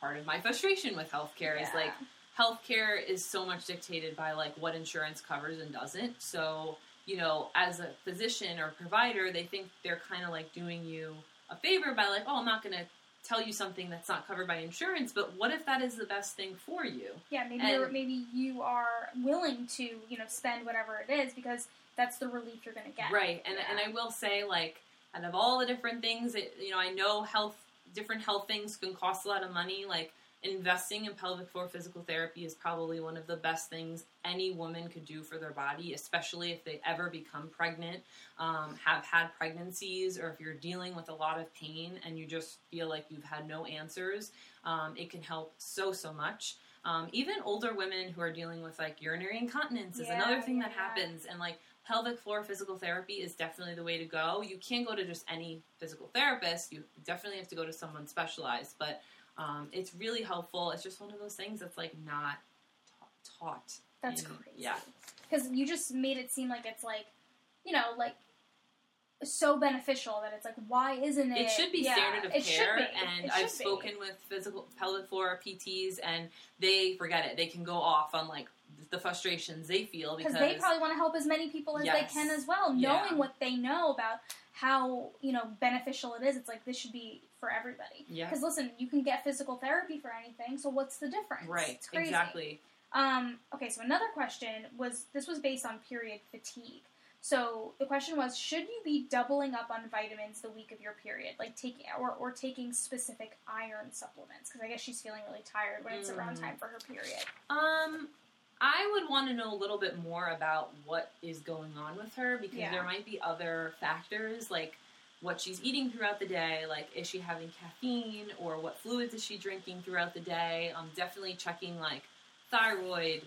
part of my frustration with healthcare is like healthcare is so much dictated by like what insurance covers and doesn't. So, you know, as a physician or provider, they think they're kind of like doing you a favor by like, "Oh, I'm not going to tell you something that's not covered by insurance, but what if that is the best thing for you?" Yeah, maybe And- maybe you are willing to you know spend whatever it is because that's the relief you're going to get. Right, and Yeah. and I will say, like, out of all the different things, that, you know, I know health, different health things can cost a lot of money. Like, investing in pelvic floor physical therapy is probably one of the best things any woman could do for their body, especially if they ever become pregnant, um, have had pregnancies, or if you're dealing with a lot of pain and you just feel like you've had no answers. Um, it can help so so much. Um, even older women who are dealing with like urinary incontinence is Yeah, another thing that yeah, yeah. happens, and like pelvic floor physical therapy is definitely the way to go. You can't go to just any physical therapist. You definitely have to go to someone specialized, but um, it's really helpful. It's just one of those things that's like not ta- taught. That's in- crazy. Yeah, Because you just made it seem like it's like, you know, like so beneficial that it's like, why isn't it? it should be yeah, standard of it should care. be. And It I've be. spoken with physical pelvic floor PTs, and they forget it. They can go off on like the frustrations they feel because they probably want to help as many people as Yes. they can as well, Yeah. knowing what they know about how you know beneficial it is. It's like this should be for everybody. yeah, Because listen, you can get physical therapy for anything, so what's the difference? right, It's crazy. exactly. Um, okay, so another question was this was based on period fatigue. So the question was, should you be doubling up on vitamins the week of your period, like taking or, or taking specific iron supplements? Because I guess she's feeling really tired when it's around Mm. time for her period. Um, I would want to know a little bit more about what is going on with her because Yeah. there might be other factors like what she's eating throughout the day. Like, is she having caffeine or what fluids is she drinking throughout the day? I'm definitely checking like thyroid,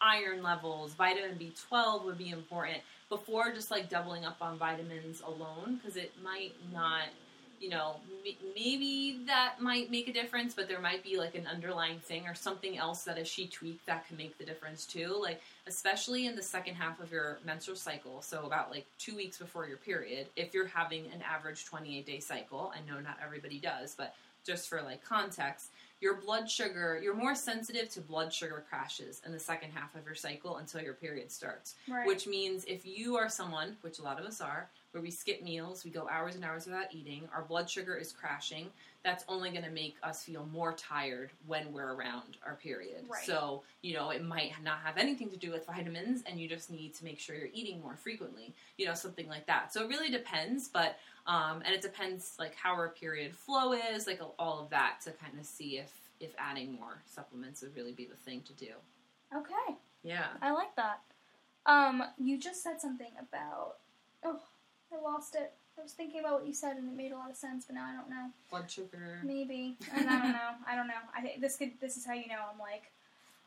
iron levels, vitamin B12 would be important before just like doubling up on vitamins alone because it might not you know, m- maybe that might make a difference, but there might be like an underlying thing or something else that as she tweaked that can make the difference too. Like, especially in the second half of your menstrual cycle, so about like two weeks before your period, if you're having an average 28 day cycle, I know not everybody does, but just for like context, your blood sugar, you're more sensitive to blood sugar crashes in the second half of your cycle until your period starts Right. which means if you are someone, which a lot of us are, where we skip meals, we go hours and hours without eating, our blood sugar is crashing. That's only going to make us feel more tired when we're around our period. Right. So, you know, it might not have anything to do with vitamins, and you just need to make sure you're eating more frequently, you know, something like that. So it really depends, but, um, and it depends like how our period flow is, like all of that to kind of see if, if adding more supplements would really be the thing to do. Okay, Yeah. I like that. Um, you just said something about. Oh, I lost it. I was thinking about what you said and it made a lot of sense, but now I don't know. Blood sugar. Maybe. And I don't know. I don't know. I think this could. This is how you know. I'm like,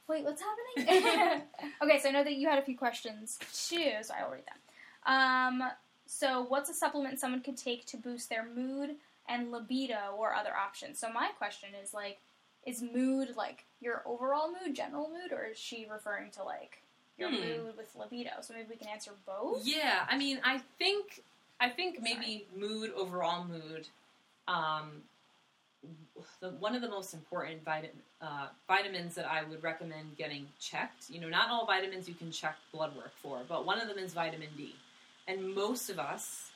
wait, what's happening? (laughs) okay, so I know that you had a few questions too, so I will read them. Um, so what's a supplement someone could take to boost their mood and libido, or other options? So my question is like, is mood like your overall mood, general mood, or is she referring to like your Hmm. mood with libido? So maybe we can answer both. Yeah, I mean, I think I think maybe mood, overall mood. Um, the, one of the most important vitamin uh, vitamins that I would recommend getting checked. You know, not all vitamins you can check blood work for, but one of them is vitamin D. And most of us,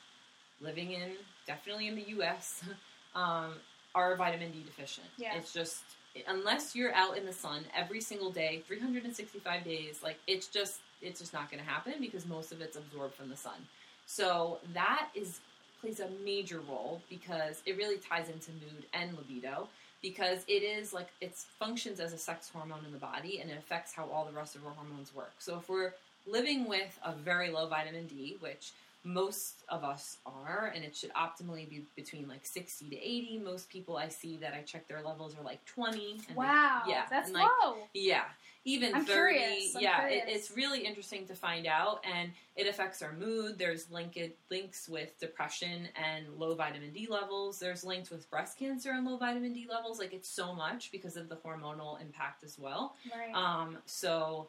living in definitely in the U.S., (laughs) um, are vitamin D deficient. Yeah. It's just unless you're out in the sun every single day, 365 days, like it's just it's just not going to happen because most of it's absorbed from the sun. So that is plays a major role because it really ties into mood and libido because it is like it functions as a sex hormone in the body and it affects how all the rest of our hormones work. So if we're living with a very low vitamin D, which most of us are, and it should optimally be between like 60 to 80. Most people I see that I check their levels are like 20. And they- Wow, yeah, that's like low. yeah, even I'm 30. curious, yeah, it, it's really interesting to find out, and it affects our mood. There's linked links with depression and low vitamin D levels. There's links with breast cancer and low vitamin D levels. Like it's so much because of the hormonal impact as well. Right. Um, so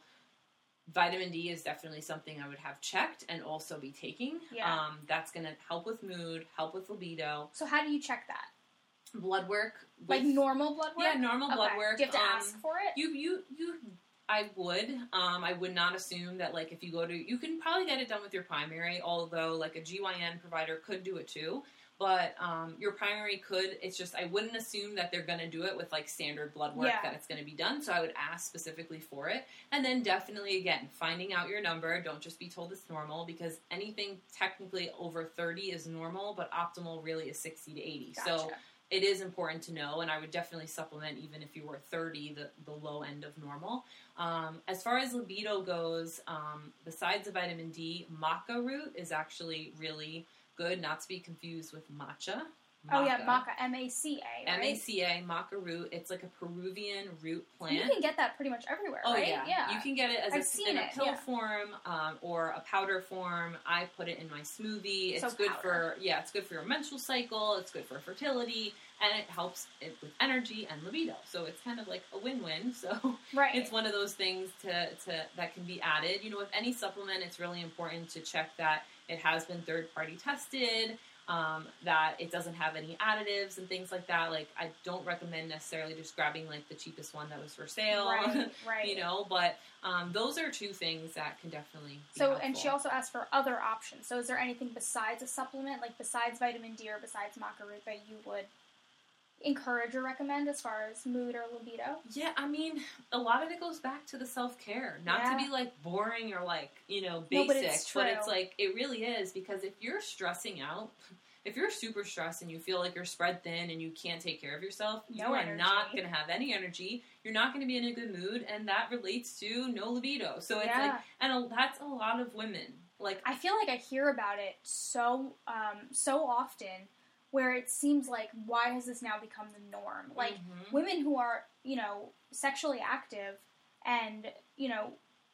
vitamin D is definitely something I would have checked and also be taking. Yeah. Um, that's going to help with mood, help with libido, so how do you check that? blood work. Like normal blood work? Yeah, normal blood work. Do you have to um, ask for it? You you you. I would. Um, I would not assume that like if you go to you can probably get it done with your primary, although like a GYN provider could do it too. But um, your primary could. It's just I wouldn't assume that they're going to do it with like standard blood work Yeah. that it's going to be done. So I would ask specifically for it, and then definitely again finding out your number. Don't just be told it's normal because anything technically over thirty is normal, but optimal really is sixty to eighty. So it is important to know, and I would definitely supplement even if you were 30, the, the low end of normal. Um, as far as libido goes, um, besides the vitamin D, maca root is actually really good, not to be confused with matcha. Oh yeah, maca, M A C A. M? A C A, maca root. It's like a Peruvian root plant. You can get that pretty much everywhere, Oh right? yeah. you can get it as I've a, seen in a pill yeah. form um, or a powder form. I put it in my smoothie. It's So good powder. for yeah, it's good for your menstrual cycle. It's good for fertility, and it helps it with energy and libido. So it's kind of like a win-win. (laughs) So right. it's one of those things to, to that can be added. You know, with any supplement, it's really important to check that it has been third-party tested. Um, that it doesn't have any additives and things like that. Like I don't recommend necessarily just grabbing like the cheapest one that was for sale. right, (laughs) right. you know but um, those are two things that can definitely So, and she also asked for other options. So, is there anything besides a supplement, like besides vitamin D or besides maca root, that you would encourage or recommend as far as mood or libido? yeah i mean a lot of it goes back to the self-care not Yeah. to be like boring or like you know No, basic but it's true. like it really is because if you're stressing out if you're super stressed and you feel like you're spread thin and you can't take care of yourself, you are energy. not going to have any energy. You're not going to be in a good mood, and that relates to no libido. So it's Yeah. like, and a, that's a lot of women. Like, I feel like I hear about it so um, so often, where it seems like why has this now become the norm? Like Mhm. women who are you know sexually active and you know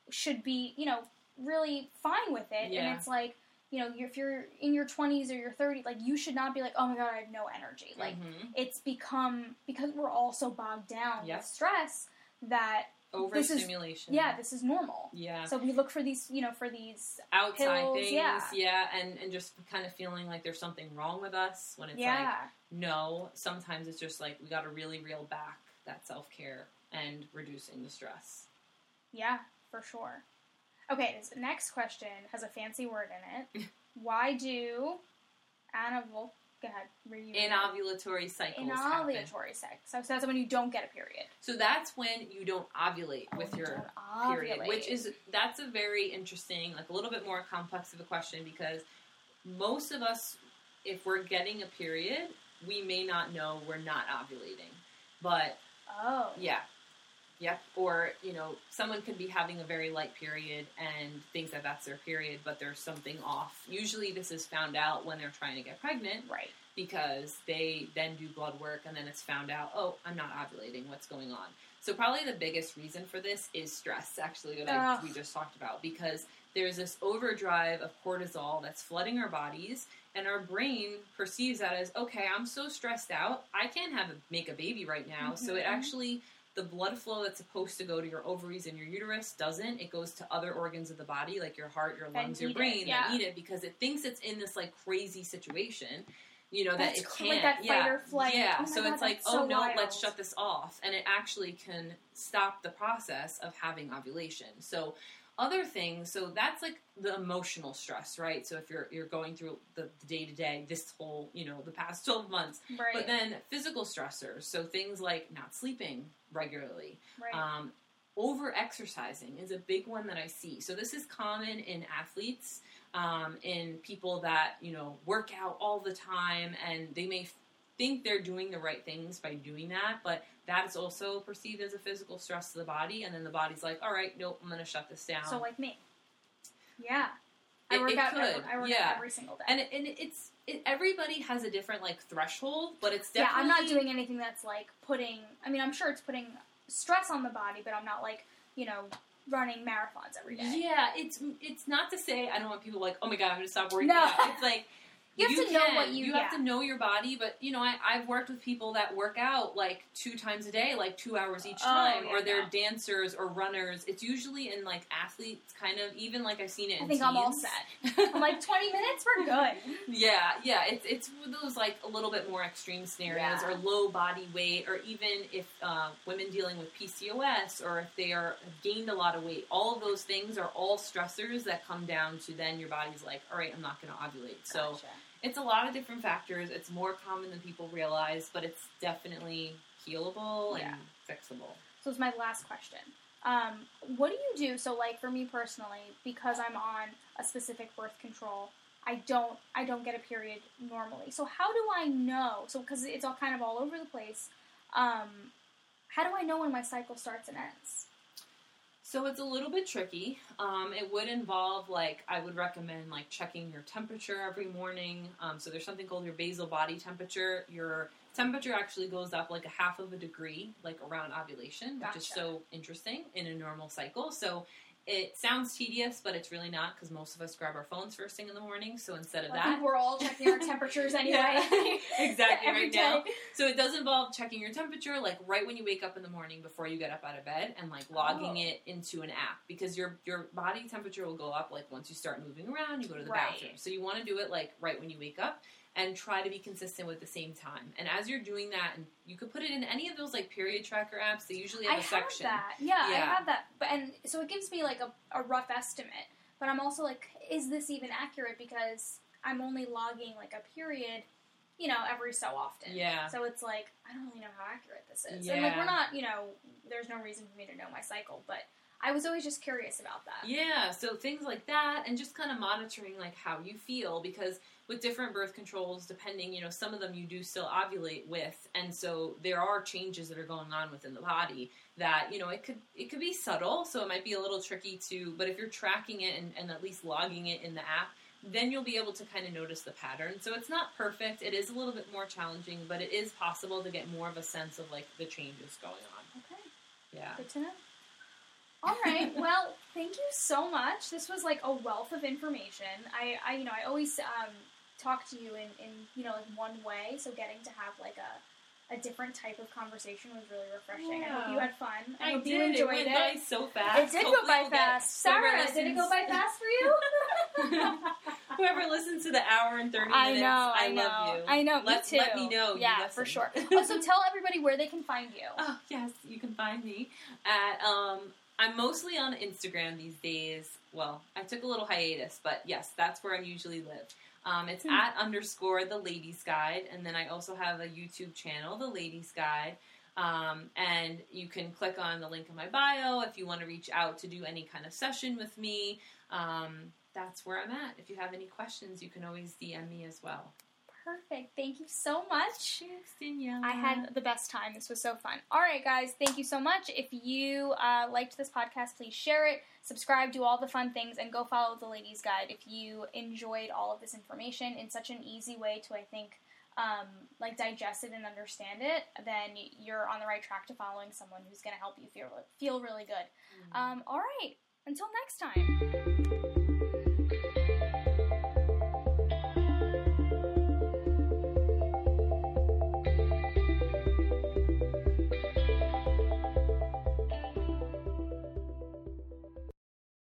should be you know really fine with it, Yeah. and it's like. You know, if you're in your 20s or your 30s, like you should not be like, oh my god, I have no energy. Like Mhm. it's become because we're all so bogged down Yep. with stress that this is- overstimulation. yeah, this is normal. Yeah. So we look for these, you know, for these outside pills, things, yeah. yeah, and and just kind of feeling like there's something wrong with us when it's like no. Sometimes it's just like we got to really reel back that self care and reducing the stress. Yeah, for sure. Okay, this next question has a fancy word in it. (laughs) why do anavul? Go ahead. Anovulatory cycles. Anovulatory sex. So, so that's when you don't get a period. So that's when you don't ovulate with Oh, you your period, ovulate. which is that's a very interesting, like a little bit more complex of a question because most of us, if we're getting a period, we may not know we're not ovulating, but oh yeah. Yep. Or, you know, someone could be having a very light period and think that that's their period, but there's something off. Usually this is found out when they're trying to get pregnant right. because they then do blood work and then it's found out, oh, I'm not ovulating. What's going on? So probably the biggest reason for this is stress, actually, that I, we just talked about, because there's this overdrive of cortisol that's flooding our bodies, and our brain perceives that as, okay, I'm so stressed out, I can't have a, make a baby right now. So it Mhm. actually the blood flow that's supposed to go to your ovaries and your uterus doesn't. It goes to other organs of the body, like your heart, your lungs, your need it, brain, yeah. that need it because it thinks it's in this like crazy situation. You know that That's it can't. like that yeah, fight or flight. yeah. Oh so God, it's like, oh so no, wild. let's shut this off, and it actually can stop the process of having ovulation. So other things, so that's like the emotional stress, right? So if you're you're going through the day to day, this whole you know the past (laughs) twelve months, Right. but then physical stressors, so things like not sleeping regularly, right. um, over exercising is a big one that I see. So this is common in athletes, um, in people that you know work out all the time, and they may think they're doing the right things by doing that, but that is also perceived as a physical stress to the body, and then the body's like, all right, nope, I'm going to shut this down. so like me. Yeah. I work out. could, Every, I work yeah. out every single day. and it, and it's it, everybody has a different like threshold, but it's definitely yeah, I'm not doing anything that's like putting. I mean, I'm sure it's putting stress on the body, but I'm not like you know running marathons every day. Yeah, it's it's not to say I don't want people like, oh my god, I'm gonna stop working No. out. It's like You have to know what you- have yeah. to know your body. But you know, I, I've worked with people that work out like two times a day, like two hours each Oh, time, yeah, or they're no. dancers or runners. It's usually in like athletes, kind of even like I've seen it. I in think I'm all set. (laughs) I'm like 20 minutes, we're good. Yeah, yeah, it's it's those like a little bit more extreme scenarios, Yeah. or low body weight, or even if uh, women dealing with PCOS, or if they are have gained a lot of weight. All of those things are all stressors that come down to then your body's like, all right, I'm not going to ovulate. So Gotcha. It's a lot of different factors. It's more common than people realize, but it's definitely healable Yeah. and fixable. So it's my last question. Um, what do you do? So, like for me personally, because I'm on a specific birth control, I don't I don't get a period normally. So how do I know? So because it's all kind of all over the place. Um, how do I know when my cycle starts and ends? So it's a little bit tricky. Um, it would involve like I would recommend like checking your temperature every morning. Um, so there's something called your basal body temperature. Your temperature actually goes up like a half of a degree, like around ovulation, which is so interesting in a normal cycle. So it sounds tedious, but it's really not because most of us grab our phones first thing in the morning. So instead of I that, we're all checking our temperatures (laughs) anyway. (laughs) Exactly Every right now. So it does involve checking your temperature, like right when you wake up in the morning before you get up out of bed, and like logging Oh. it into an app because your your body temperature will go up like once you start moving around, you go to the Right. bathroom. So you want to do it like right when you wake up and try to be consistent with the same time. And as you're doing that, and you could put it in any of those like period tracker apps. They usually have I a have section. that. Yeah, I Yeah. have that. But and so it gives me like a, a rough estimate. But I'm also like, is this even accurate? Because I'm only logging like a period, you know, every so often. Yeah. So it's like I don't really know how accurate this is. And like Yeah. we're not, you know, there's no reason for me to know my cycle, but I was always just curious about that. Yeah, so things like that, and just kind of monitoring like how you feel because with different birth controls, depending, you know, some of them you do still ovulate with, and so there are changes that are going on within the body that you know it could it could be subtle, so it might be a little tricky to. But if you're tracking it and, and at least logging it in the app, then you'll be able to kind of notice the pattern. So it's not perfect; it is a little bit more challenging, but it is possible to get more of a sense of like the changes going on. Okay. Yeah. Good to know. All right. (laughs) well, thank you so much. This was like a wealth of information. I, I you know, I always um, talk to you in, in, you know, like one way. So getting to have like a a different type of conversation was really refreshing. I hope you had fun. I, I hope did. you enjoyed it it. went by so fast. It did Hopefully go by we'll fast. Sarah, did it go by fast for you? (laughs) Whoever listens to the hour and thirty minutes, I know, I, I know, love you. I know. Let, me too. let me know. Yeah, for sure. (laughs) oh, so tell everybody where they can find you. oh yes, you can find me at um, I'm mostly on Instagram these days. Well, I took a little hiatus, but yes, that's where I usually live. Um, it's Hmm. at underscore the Lady's Guide, and then I also have a YouTube channel, the Lady's Guide. Um, and you can click on the link in my bio if you want to reach out to do any kind of session with me. Um, that's where I'm at. If you have any questions, you can always DM me as well. Perfect. Thank you so much. Thanks, Danielle. I had the best time. This was so fun. All right, guys, thank you so much. If you uh, liked this podcast, please share it, subscribe, do all the fun things, and go follow the Lady's Guide if you enjoyed all of this information in such an easy way to, I think, um, like digest it and understand it. Then you're on the right track to following someone who's going to help you feel feel really good. Um, all right, until next time.